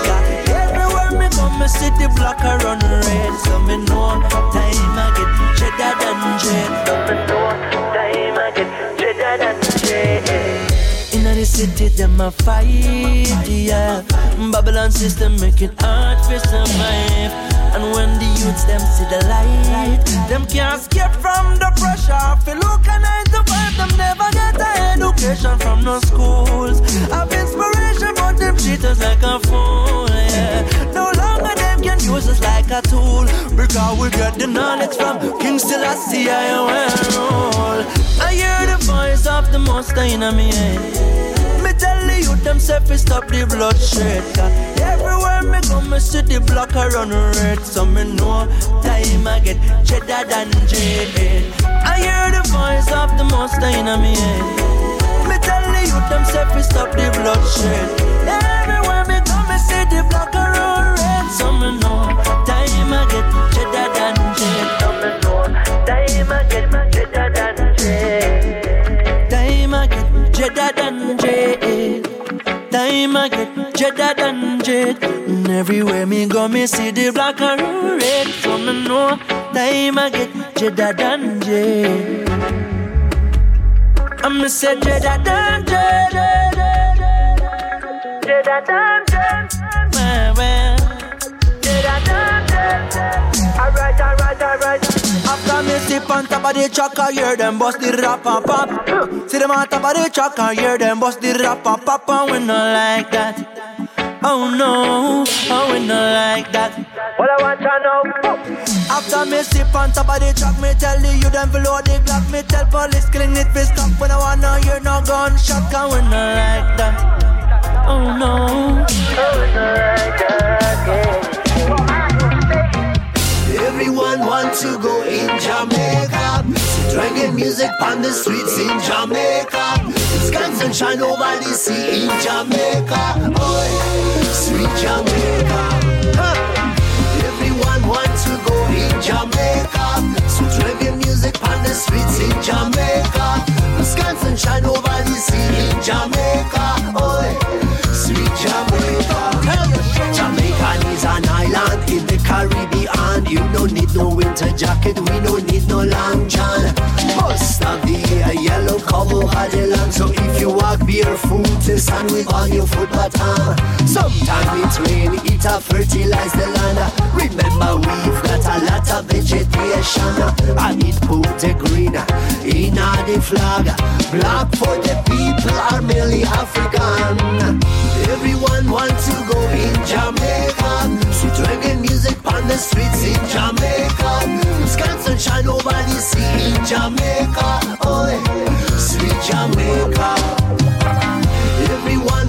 Everywhere me go, me see the block a run red. So me know time I get cheddar than jail. So me know time I get the city, them a fight, yeah. Babylon system making hard for survive. And when the youths them see the light, them can't escape from the pressure. Feel look a nine to five, them never get a education from no schools. Have inspiration, but them treat us like a fool, yeah. No longer them can use us like a tool. Because we get the knowledge from King Selassie, I rule. I hear the voice of the monster in me head. Me tell the youth them say fi stop the bloodshed. Everywhere me go, me see the block a run red, so me know time I get cheddar than jaded. I hear the voice of the monster in me head. Me tell the youth them say fi stop the bloodshed. Everywhere me go, me see the block a run red, so me know time I get cheddar than jaded. So me know time I get Time I get cheddar than jaded. And everywhere me go, me see the black and red. So me know time I get cheddar than jaded. I'm say cheddar than jaded. Cheddar than jaded. Well, well. Cheddar than jaded. Alright, alright, alright. After me sip on top of the truck, I hear them bust the rap and pop. See them on top of the truck, I hear them bust the rap and pop, and we not like that. Oh no, oh we not like that. What I want to know. After me sip on top of the truck, me tell the you them below the block. Me tell police killing it for stop when I wanna hear no gunshot, cause we not like that. Oh no, oh we not like that. Everyone want to go in Jamaica. Dragon music on the streets in Jamaica. Skies and shine over the sea in Jamaica. Oh, sweet Jamaica. Everyone want to go in Jamaica. Sweet reggae music on the streets in Jamaica. Skies and shine over the sea in Jamaica. Oh, sweet Jamaica. Jamaica is an island in the Caribbean. You don't need no winter jacket, we don't need no long john. Most of the yellow cover you walk barefoot, the sun will on your foot bottom. Uh, Sometime it rain, it a fertilize the land. Remember we've got a lot of vegetation. I it put the green in the flag. Black for the people are merely African. Everyone wants to go in Jamaica. Sweet reggae music on the streets in Jamaica. Skies and shine over the sea in Jamaica. Oh, sweet Jamaica.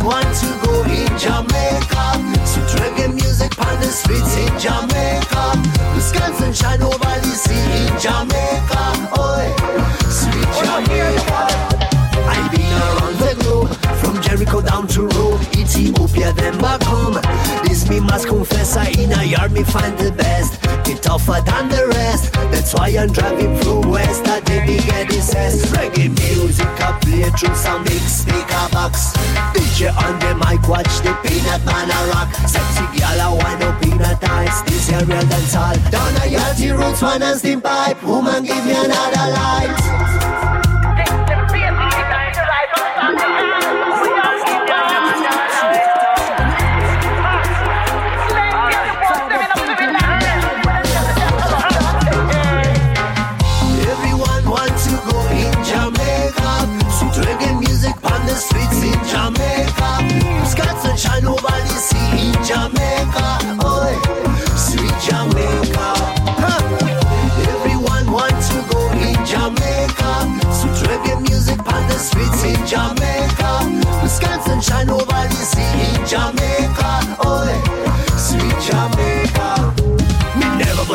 Want to go in Jamaica. Sweet reggae music on the streets in Jamaica. Skies and shine over the sea in Jamaica. Oh, sweet Jamaica. Jericho down to It's Ethiopia, then back home. This me must confess, I in a yard me find the best. It tougher than the rest. That's why I'm driving from west. I did me get this ass. Reggae music, I play through some big speaker box. DJ on the mic, watch the peanut man a rock. Sexy girl, I want no peanut ice. This here real dance hall. Down a yachty roots, one and steam pipe. Woman, give me another light. Streets in Jamaica. Skies and shine over the sea in Jamaica. Oh, sweet Jamaica. Huh. Everyone want to go in Jamaica. Sweet reggae music on the streets in Jamaica. Skies and shine over the sea in Jamaica. Oh,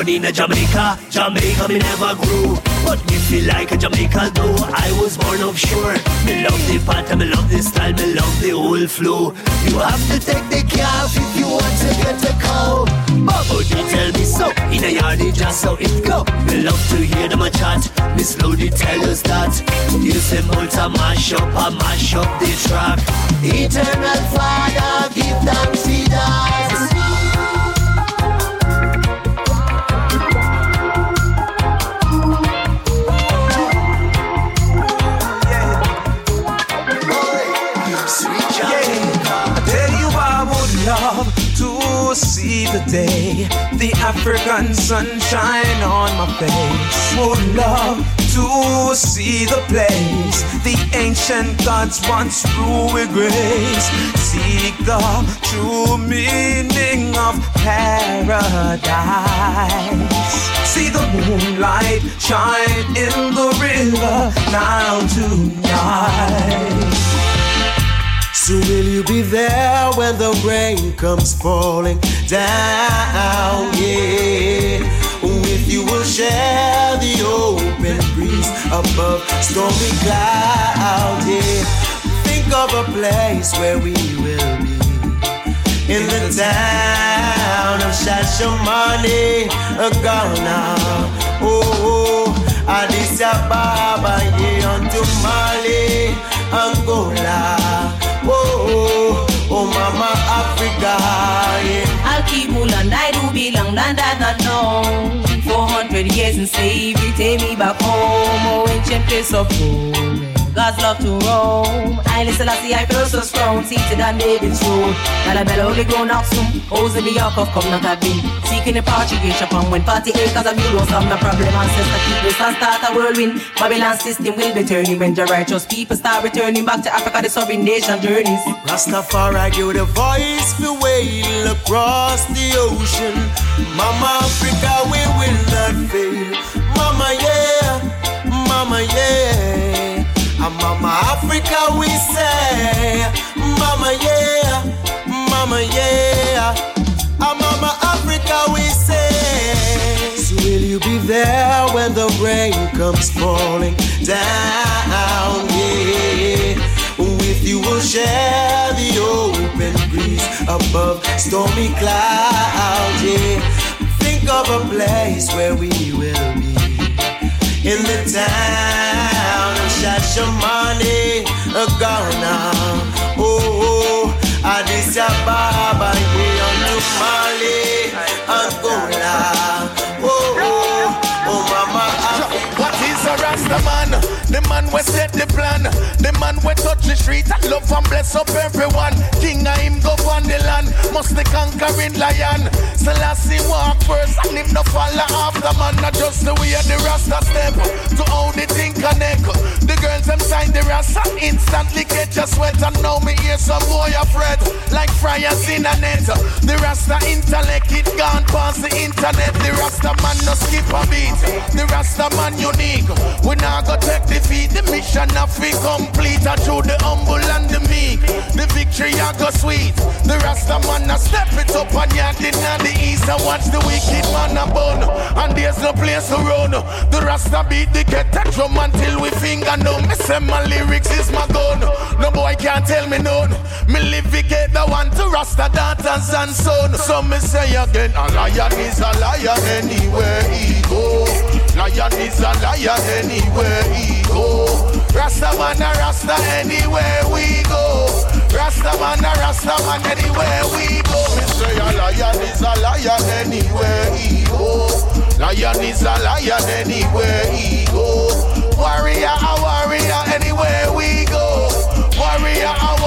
born in a Jamaica, Jamaica me never grew. But me feel like a Jamaican though I was born offshore. Me love the pattern, me love the style, me love the whole flow. You have to take the calf if you want to get the cow. Babo, they tell me so. In a yard, it just so it go. Me love to hear them a chat. Me slowly tell us that. You say Malta mash up, I mash up the track. Eternal Father, give thanks for that. To see the day the African sunshine on my face. Would love to see the place the ancient gods once ruled with grace. Seek the true meaning of paradise. See the moonlight shine in the river now tonight. So will you be there when the rain comes falling down? Yeah. With you will share the open breeze above stormy clouds. Yeah. Think of a place where we will be in the town of Shashamane, Ghana. Oh, Addis Ababa, yeah, unto Mali, Angola. Oh, oh, Mama Africa, yeah. I'll keep Mulan, I do belong, land that not known. 400 years in slavery, take me back home. Oh, place of home. God's love to roam. I listen, I see, I feel so strong. Seated on David's throne. Dalabella only grown up soon. Holes in the ark of covenant have been. Seeking the Portuguese upon when 40 acres of euros solve the problem. Ancestor keep this and start a whirlwind. Babylon system will be turning when the righteous people start returning back to Africa. The sovereign nation journeys. Rastafari give the voice for wail across the ocean. Mama Africa, we will not fail. Mama, yeah, Mama, yeah. And Mama Africa, we say, Mama, yeah, Mama, yeah. And Mama Africa, we say. So will you be there when the rain comes falling down? Yeah. With you we'll share the open breeze above stormy clouds. Yeah. Think of a place where we will be in the town of Shashamane, Ghana. Oh, oh Addis Ababa, yeah, Mali, Angola. Oh, oh, oh, Mama Africa. What is a Rasta man? We set the plan. The man we touch the street and love and bless up everyone. King of him go on the land. Must the conquering lion. Selassie walk first and him no follow after man. Not just the way the Rasta step. To how the thing connect. The girls them sign the Rasta instantly catch a sweat. And now me hear some boy afraid. Like fryers in a net. The Rasta intellect it gone past the internet. The Rasta man no skip a beat. The Rasta man unique. We now go take defeat. The mission of we complete. And through the humble and the meek. The victory I go sweet. The Rasta man a step it up and yard in the east. And watch the wicked man a bun. And there's no place to run. The Rasta beat the kettle drum until we finger numb. Me say my lyrics is my gun. No boy can't tell me none. Me live get the one to Rasta daughters and son. So me say again, a lion is a lion anywhere he go. Lion is a lion anywhere he go. Rasta man a Rasta anywhere we go. Rasta man a Rasta man anywhere we go. Me say a lion is a lion anywhere he go. Lion is a lion anywhere he go. Warrior a warrior anywhere we go. Warrior a.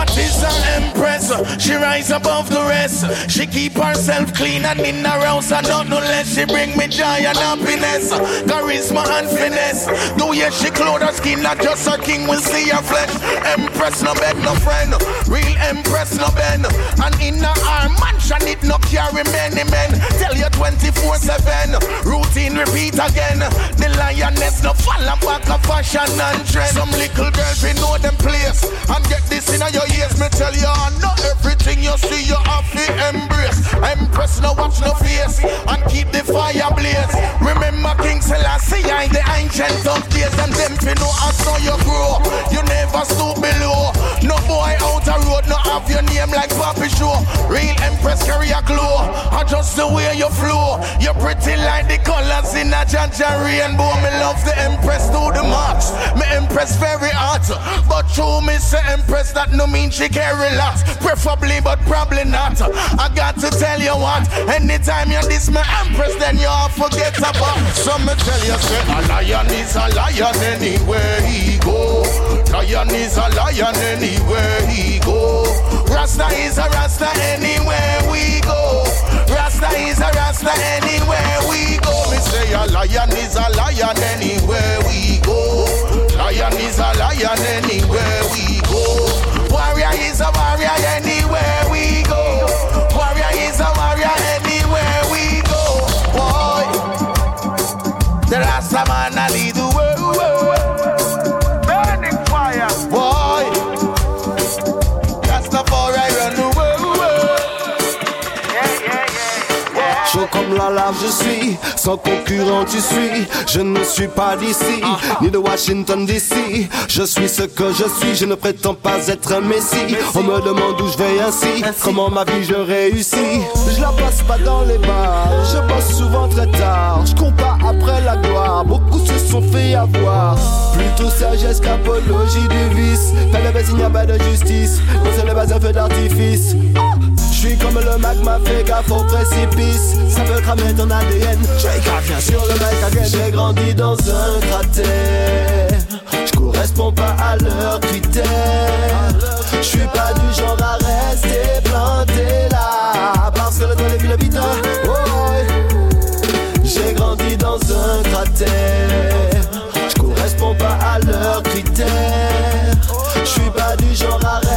What is an empress? She rise above the rest. She keep herself clean and in her house and not no less. She bring me joy and happiness, charisma and finesse. Do yes, she clothe her skin, not just her king will see her flesh. Empress no beg no friend, real empress no bend. And in her arm mansion it no carry many men. Tell you 24/7, routine repeat again. The lioness no fall back of fashion and trend. Some little girls we know them place and get this in your ears. Me tell you, not everything you see you have to embrace. Empress no watch no face and keep the fire blaze. Remember King Selassie, I the ancient of days and them fi know I saw you grow. You never stoop below. No boy out a road, no have your name like Papi Show. Real Empress carry a glow. I just the way you flow. You're pretty like the colors in a Jah Jah rainbow. Me love the Empress to the max. Me Empress very hot, but true me say Empress that no mean she carry lots, Preferably, but probably not. I got to tell you what. Anytime you diss me Empress, then you all forget about. Some me tell you say a lion is a lion anywhere he go. Lion is a lion anywhere he go. Rasta is a Rasta anywhere we go. Rasta is a Rasta anywhere we go. Me say a lion is a lion anywhere we go. Lion is a lion anywhere we go. Warrior is a je suis, sans concurrent tu suis. Je ne suis pas d'ici, ni de Washington DC. Je suis ce que je suis, je ne prétends pas être un messie. On me demande où je vais ainsi, comment ma vie je réussis. Je la passe pas dans les bars, je bosse souvent très tard. Je cours pas après la gloire, beaucoup se sont fait avoir. Plutôt sagesse qu'apologie du vice. Pas de baisse, il n'y a pas de justice. Non, ce n'est pas un feu d'artifice. Suis comme le magma, fais gaffe au précipice. Ça peut cramer ton ADN. J'ai sur le mec. J'ai grandi dans un cratère. Je corresponds pas à leurs critères. Je suis pas du genre à rester planté là. Parce que le temps est vite. Oh. J'ai grandi dans un cratère. Je corresponds pas à leurs critères. Je suis pas du genre à rester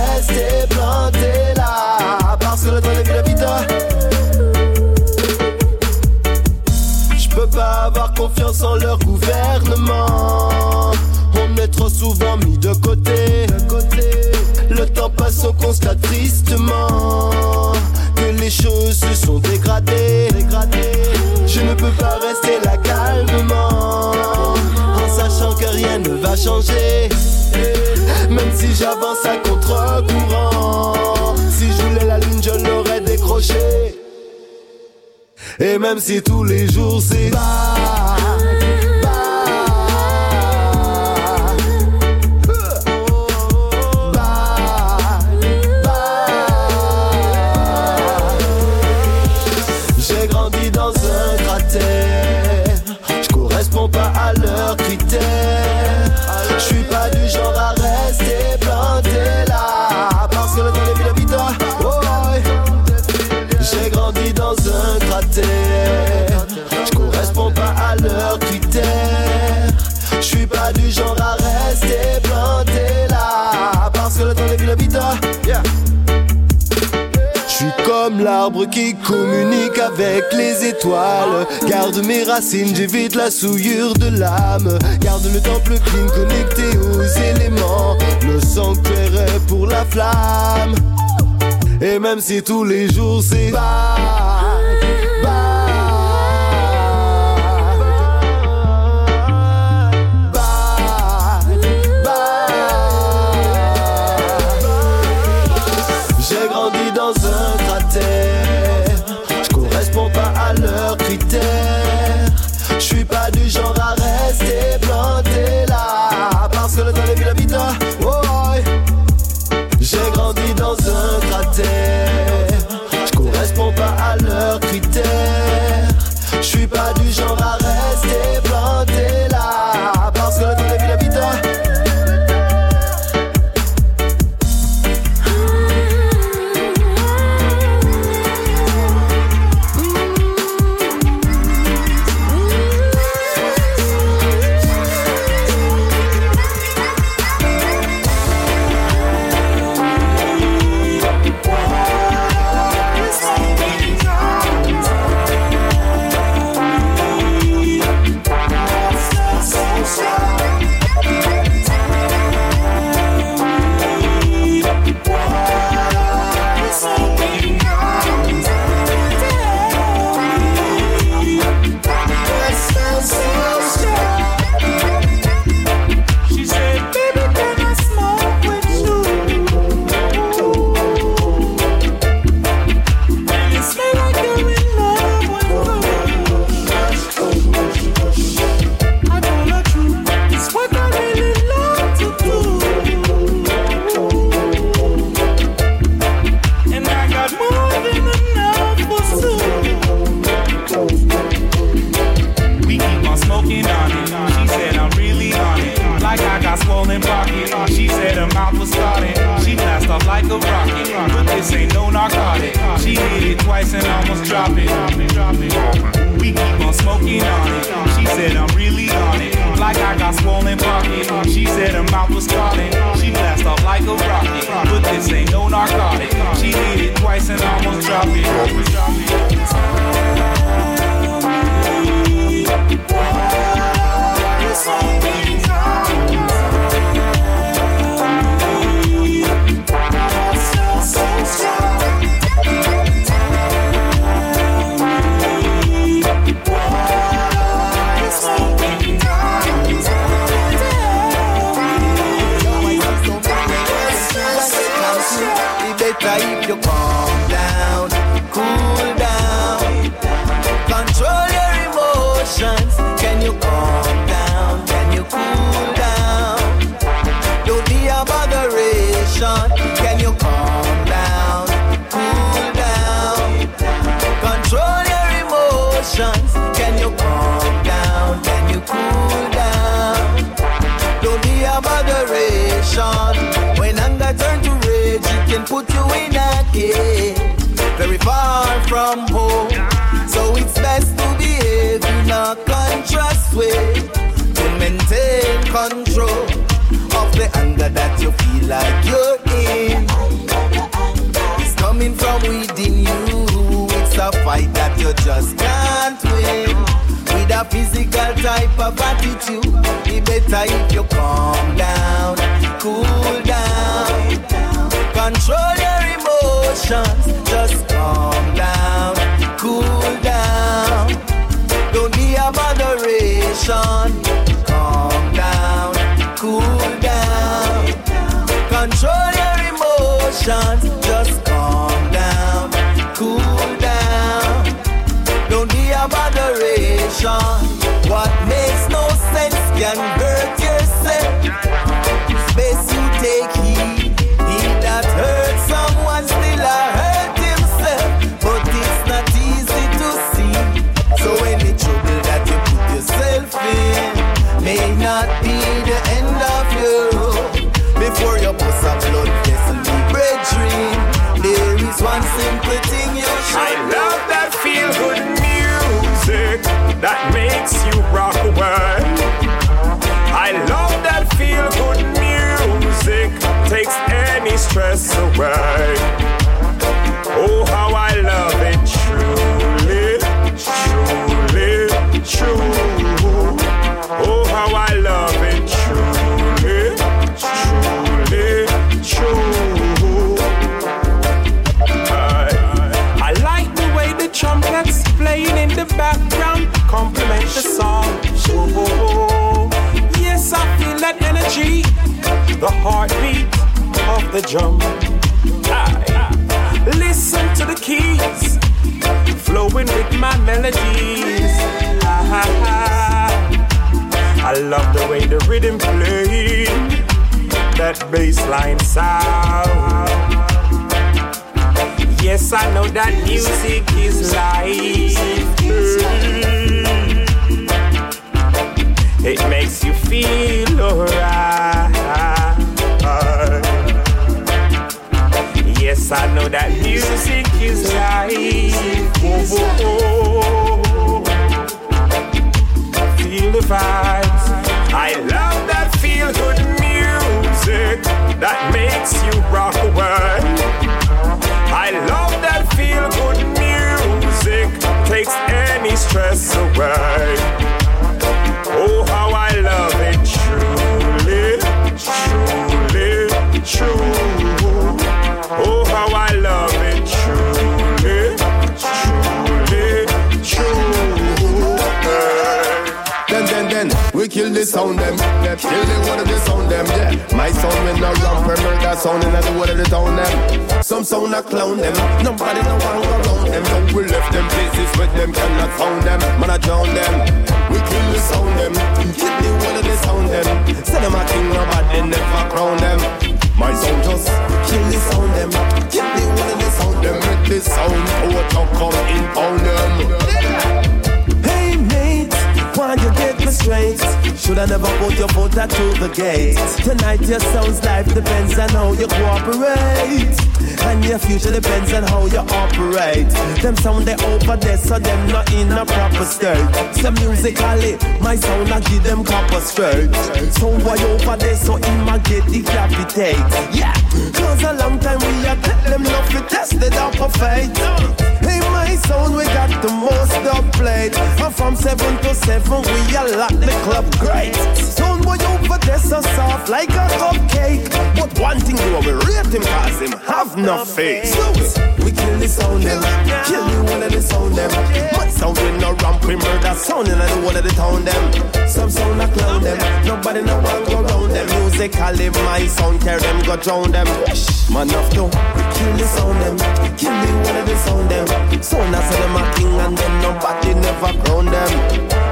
en leur gouvernement. On est trop souvent mis de côté. Le temps passe, on constate tristement que les choses se sont dégradées. Je ne peux pas rester là calmement en sachant que rien ne va changer. Même si j'avance à contre-courant, si je voulais la lune, je l'aurais décroché. Et même si tous les jours c'est bas, l'arbre qui communique avec les étoiles. Garde mes racines, j'évite la souillure de l'âme. Garde le temple clean connecté aux éléments. Le sanctuaire est pour la flamme. Et même si tous les jours c'est J'ai makes you rock away. I love that feel good music takes any stress away. Energy, the heartbeat of the drum. I, listen to the keys flowing with my melodies. Ah, I love the way the rhythm plays that bassline sound. Yes, I know that music is life. It makes you feel alright. Yes, I know that music is life. Oh. Feel the vibes. I love that feel good music that makes you rock away. I love that feel good music, takes any stress away. Kill the sound them. Kill the one of the sound them, yeah. My sound when no and murder sound in the one of the town them. Some sound a clown them. Nobody no one go round them. So we left them places where them cannot found them. Man I drown them. We kill the sound them. Kill the one of the sound them. Say them a king, nobody never crown them. My sound just kill the sound them. Kill the one of the sound them. Make the sound to come in on them. Why you get me straight? Should I never put your foot out to the gate? Tonight your sound's life depends on how you cooperate. And your future depends on how you operate. Them sound they over there, so them not in a proper state. So musically, my sound I give them copper straight. So boy over there, so him a get decapitate. Yeah, cause a long time we a tell them not to test it up for faith. Hey, my sound we got the most up played. And uh, from seven to seven, we a lock the club great. Sound boy over there so soft like a cupcake. But one thing you we rate him cause him have no face. So we kill the sound them, kill the one of the sound them. My sound in no ramp, we murder sound in the one of the town them. Some sound a clown them, nobody no one go round them. Musically my sound carry them go drown them. Man of to kill the sound them, kill the one of the sound them. Sound I say them a king and nobody never crown them.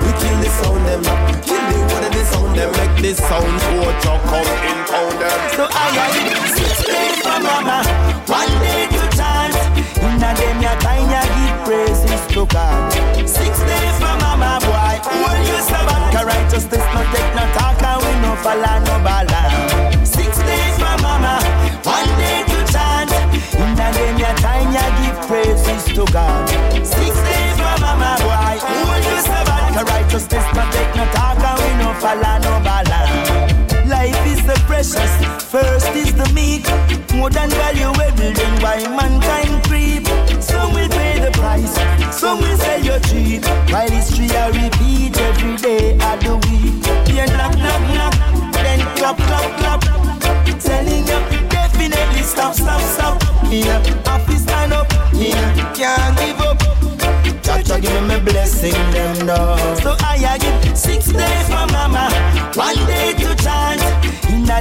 We kill the sound them, kill the of the sound them. Make sound to come in them. So I got six days for mama, one day to chance. Inna them ya time ya give praises to God. Six days for mama, boy, hold you so back. Righteousness no take no talk and we no follow no bala. Than valuable, then why mankind creep? Some will pay the price, some will sell you cheap. While history I repeat every day of the week. Yeah, knock, knock, knock, then clap, clap, clap. Telling you, definitely stop, stop, stop. Yeah, office stand up. Yeah, can't give up. Cha give me my blessing them now. So I give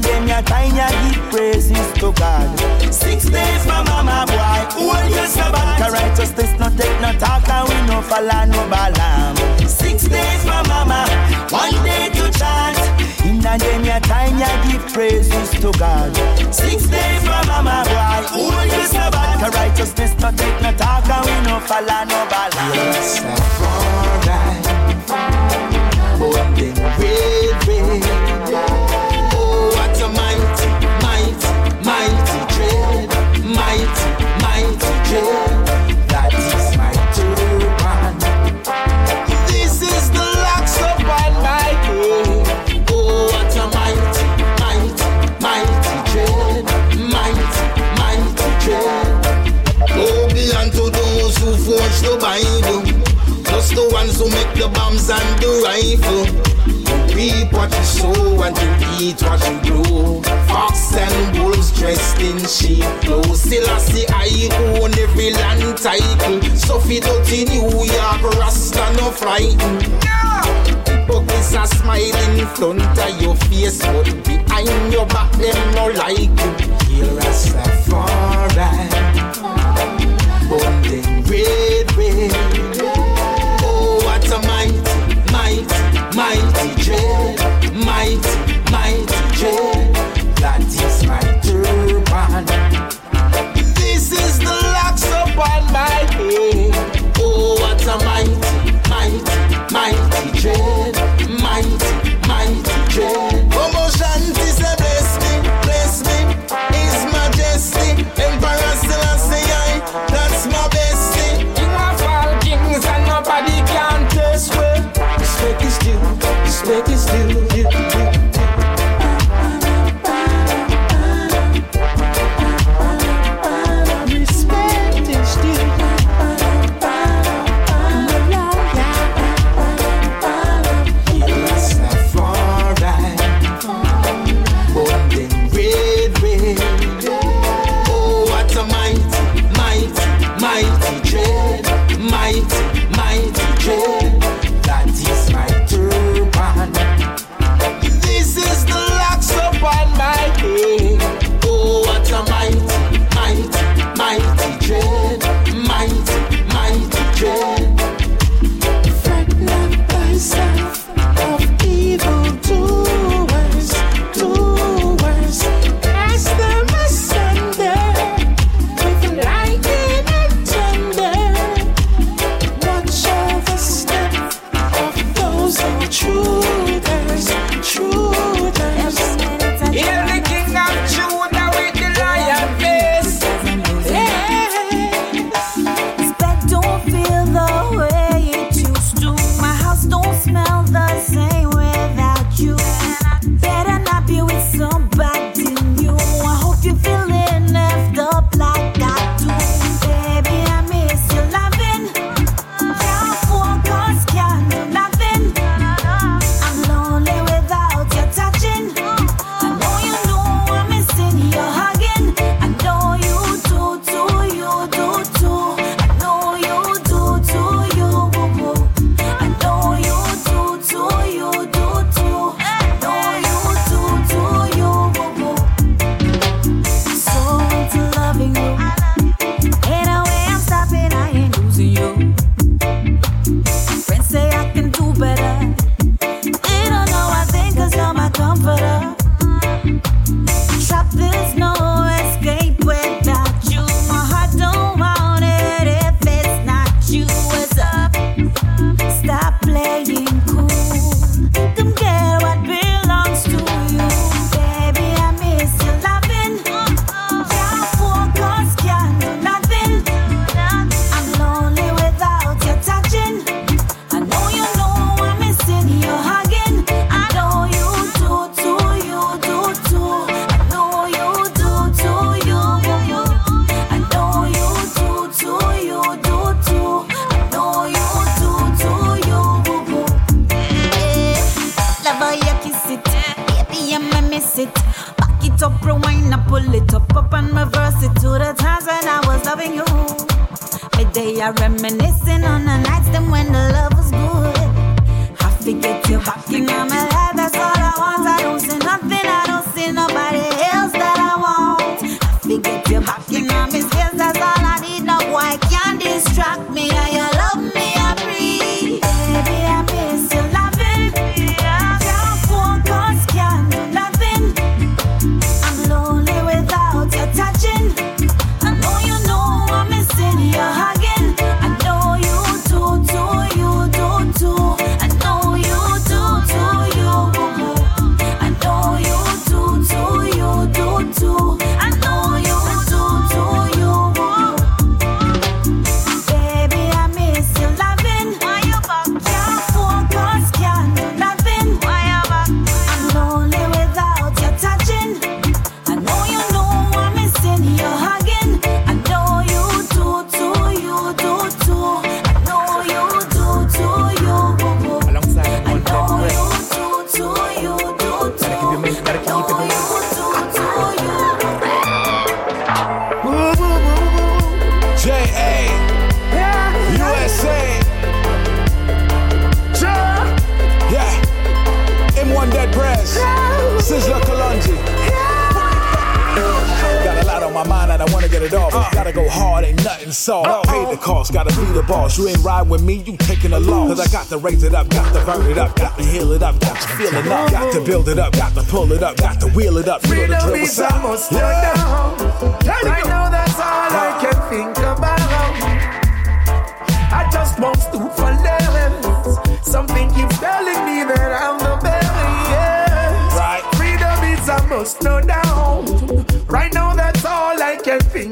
Inna them ya time ya give praises to God. Six days for mama boy, hold your sabbath. Cause righteousness no take no talk and we no follow no balam. Six days for mama, one day to chant. Inna them ya time ya give praises to God. Six days for mama boy, hold your sabbath. Cause righteousness no take no talk and we no follow no balam. Yes, alright. Born in red, red. Who make the bombs and the rifle. Reap what you sow and you eat what you grow. Fox and wolves dressed in sheep clothes. Still I see I own every land title. Sophie dirty New York, Rasta no frightened. Hypocrites are smiling in front of your face, but behind your back them no like you. Kill Rastafari. Born in red, red.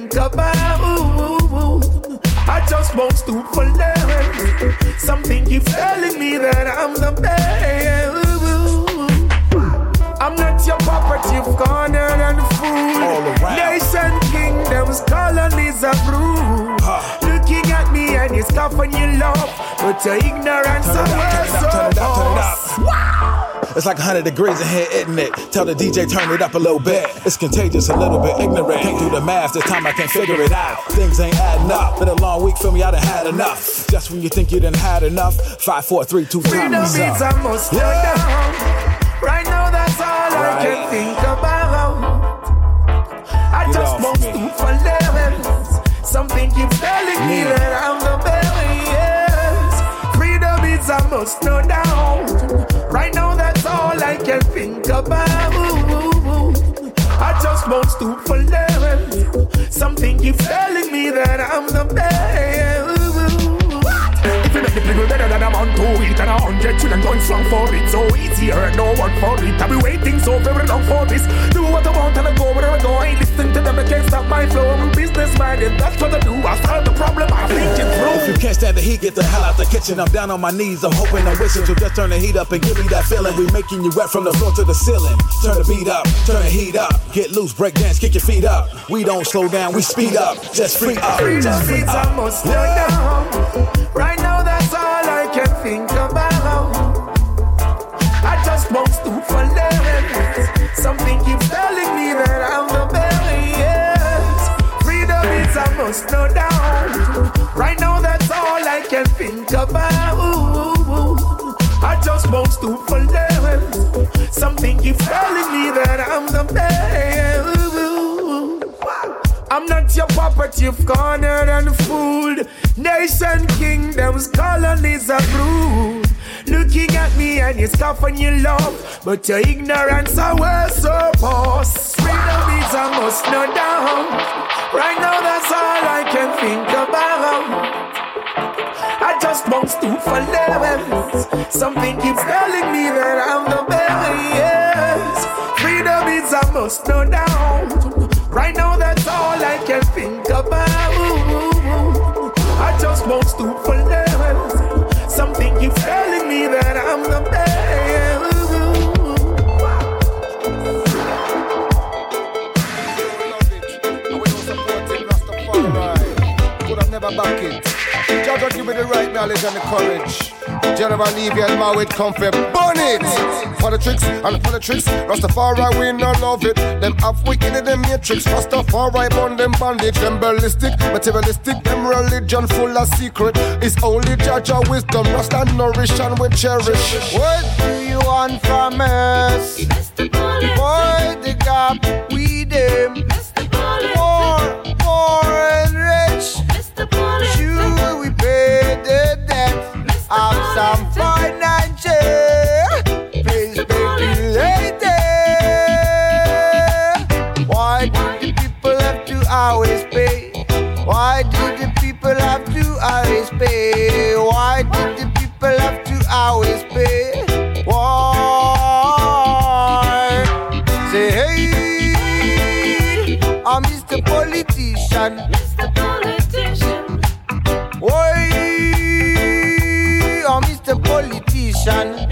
Think about. I just won't stoop for less. Something keeps telling me that I'm the best. I'm not your property, you've cornered and fool. Nation kingdoms, colonies of rule. Looking at me and you scoff and you laugh, but your ignorance Turn it up, is turn it up, turn it up, turn it up. Wow. It's like 100 degrees in here, isn't it? Tell the DJ turn it up a little bit. It's contagious, a little bit ignorant. Can't do the math, this time I can't figure it out. Things ain't adding up. Been a long week, feel me, I done had enough. Just when you think you done had enough, five, four, three, two, Freedom time is is up. a must slow down. Right now, that's all I can Right. think about. I Get just won't me. stoop for levels. Something keeps telling me Yeah. that I'm the best. Freedom is a must slow down. Right now, all I can think about. I just won't stoop for. Something keeps telling me that I'm the best. People better than I'm on to it And a hundred children going strong for it So easy, hurt no one for it I've been waiting so very long for this Do what I want and I go where I go I ain't listening to them, they can't stop my flow I'm a business minded, that's what I do I solve the problem, I think it through If you can't stand the heat, get the hell out the kitchen. I'm down on my knees, I'm hoping and wishing to just turn the heat up and give me that feeling. We making you wet from the floor to the ceiling. Turn the beat up, turn the heat up. Get loose, break dance, kick your feet up. We don't slow down, we speed up. Just free up, just free up. a must slow down Right now that's all I can think about. I just won't stoop for levels Something keeps telling me that I'm the best. Freedom is a must slow down Right now that's all I can think about. I just won't stoop for levels Something keeps telling me that I'm the best I'm not your puppet, you've cornered and fooled. Nation kingdoms, colonies are ruled. Looking at me and you scoff and you laugh, but your ignorance are well so past. Freedom is a must no down. Right now, that's all I can think about. I just won't stoop for levels. Something keeps telling me that I'm the best. Freedom is a must no down. Right now, that's all I can think about. I just won't stoop for levels. Something keeps telling me that I'm the best. Never back it. Jah give me the right knowledge and the courage. General Levian man with comfort, burn it. For the tricks and for the tricks, Rastafari we no love it. Them half wicked in the matrix, Rastafari burn them bandage. Them ballistic, materialistic, them religion full of secret. It's only judge of wisdom, Rasta nourish and we cherish. What do you want from us? Boy, the gap we them. More, more and rich. Sure, we pay the debt of some financial speculator. Why do the people have to always pay? Why do the people have to always pay? Why do the people have to always pay? Why? Say hey, I'm. Mr. Politician. Politician.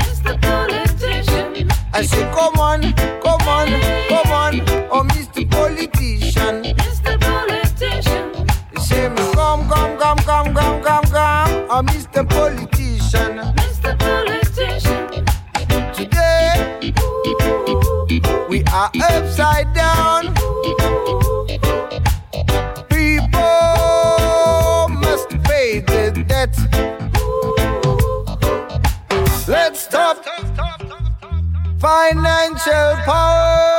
I say come on, come on, come on, oh Mr. Politician. Mr. Politician. Say me come, come, come, come, come, come, come, oh Mr. Politician. Financial power.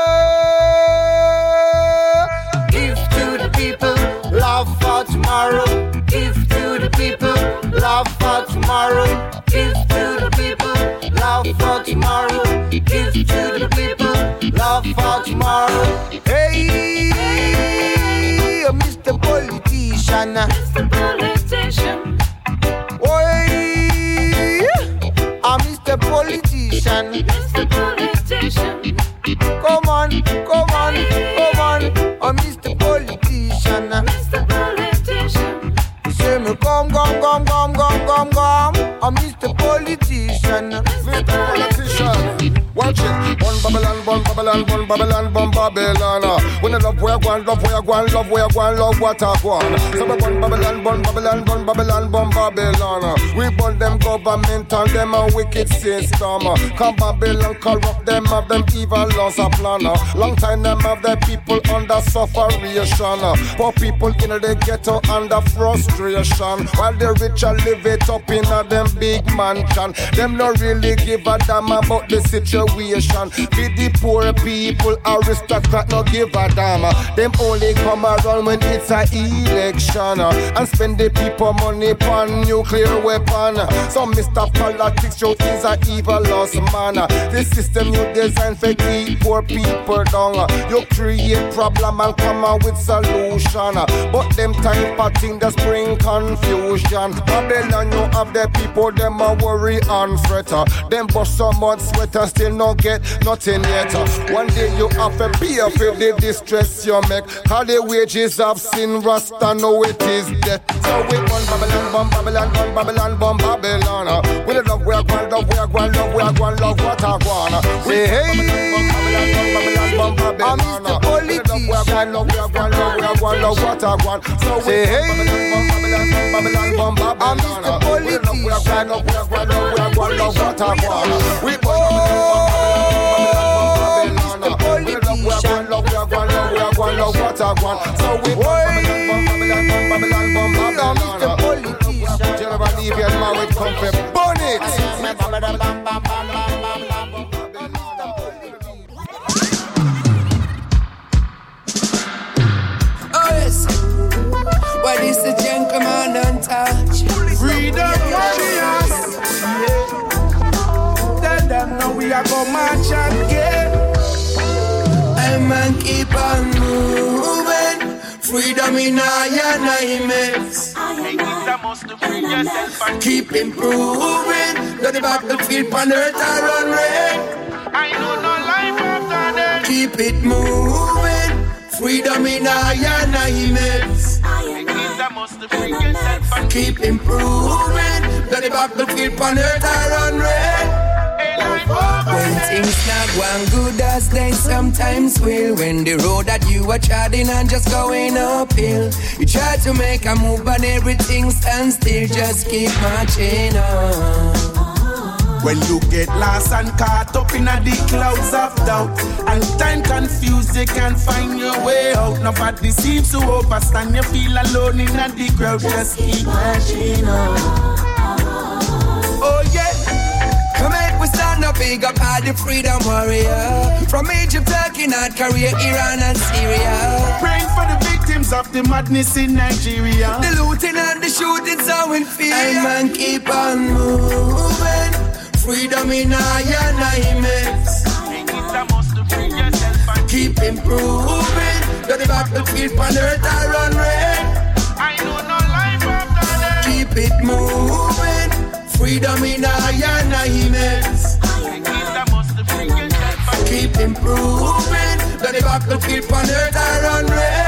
Babylon, one Babylon, one Babylon, one When I love where go love where go love where go love what I on. So we one Babylon, one Babylon, one Babylon, one Babylon. We burn them government and them a wicked system. Come Babylon corrupt them have them evil laws a plan. Long time them have the people under sufferation. Uh, Poor people in the ghetto under frustration. While the rich are live it up in a them big mansion. Them no really give a damn about the situation. Be the poor people, aristocrat no give a damn. Uh, them only come around when it's a election uh, and spend the people money on nuclear weapon. Uh, so Mr. Politics, you is a evil lost man. The system you design for keep poor people down. You create problem and come out with solution. But them type of thing just bring confusion. Babylon, you have the people, them a worry and fret. Them bust so much sweater, still no get nothing yet. One day you have to pay for the distress you make. How the wages of sin, Rasta know it is death. So we one Babylon, one Babylon, one Babylon, one Babylon. We love, we are going, love, we are going, love, we are going, love, what I want. Say hey, Babylon, one Babylon, one Babylon. We the love, we love, we are going, love, what I want. So we Babylon, Babylon, Babylon, Babylon, Babylon. General Levian man with comfort, burn it. Oh yes, what is the gentleman don't touch? Freedom warriors. Tell them now we are go march again. I man keep on moving. Freedom in our nights. Keep improving. Let the battlefield on earth I run red. I know no life after death. Keep it moving. Freedom in our nights. Keep improving. Let the battlefield on earth I run red. When things not going good as they sometimes will. When the road that you are treading on just going uphill. You try to make a move but everything stands still. Just keep marching on. When you get lost and caught up in a the clouds of doubt And time confused, you can't find your way out Nobody seems to understand, you feel alone in the crowd Just keep marching on big up all the freedom warrior. From Egypt, Turkey, North Korea, Iran and Syria. Praying for the victims of the madness in Nigeria. The looting and the shooting so in fear. And man keep on moving. Freedom in our unites Keep improving. Though the battlefield on earth I run red I know no life after death Keep it moving. Freedom in our unites Keep improving. The battlefield on earth I run red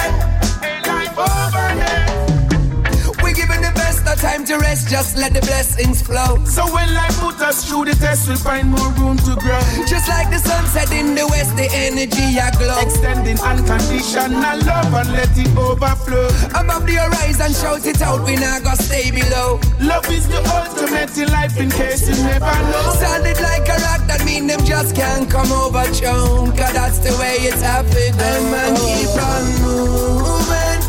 time to rest, just let the blessings flow. So when life put us through the test, we'll find more room to grow. Just like the sunset in the west, the energy I glow. Extending unconditional love and let it overflow. I'm above the horizon, shout it out, we not gonna stay below. Love is the ultimate in life, in case you never know. Solid like a rock, that mean them just can't come over chunk. Cause that's the way it's happening. And keep on moving.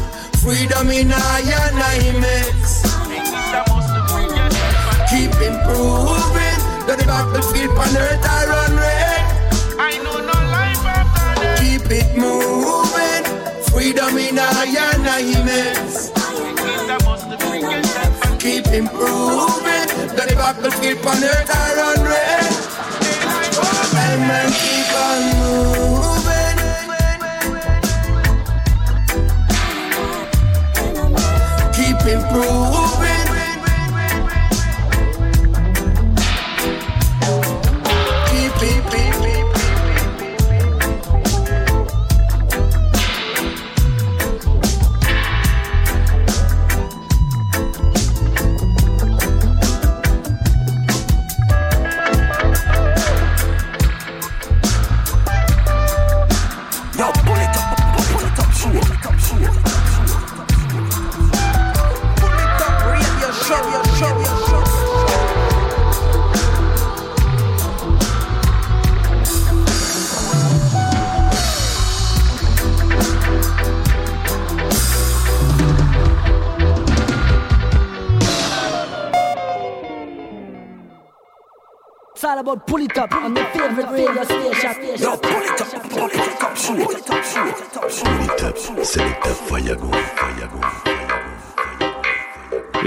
Freedom in our unites. Keep improving. Though the battlefield on earth I run red. I know no life after death. Keep it moving. Freedom in our unites. Keep improving. Though the battlefield on earth I run red. And man keep on moving. Keep about pull it up on the favorite radio station. Yo, pull it up, pull it up, show it up, show it up, show it up. Selecta Fayago, Fayago.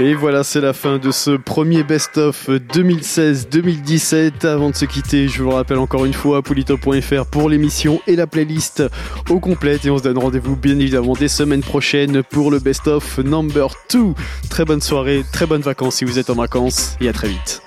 Et voilà, c'est la fin de ce premier best-of 2016-2017. Avant de se quitter, je vous le rappelle encore une fois, politop.fr pour l'émission et la playlist au complète. Et on se donne rendez-vous bien évidemment des semaines prochaines pour le best-of number 2. Très bonne soirée, très bonnes vacances si vous êtes en vacances et à très vite.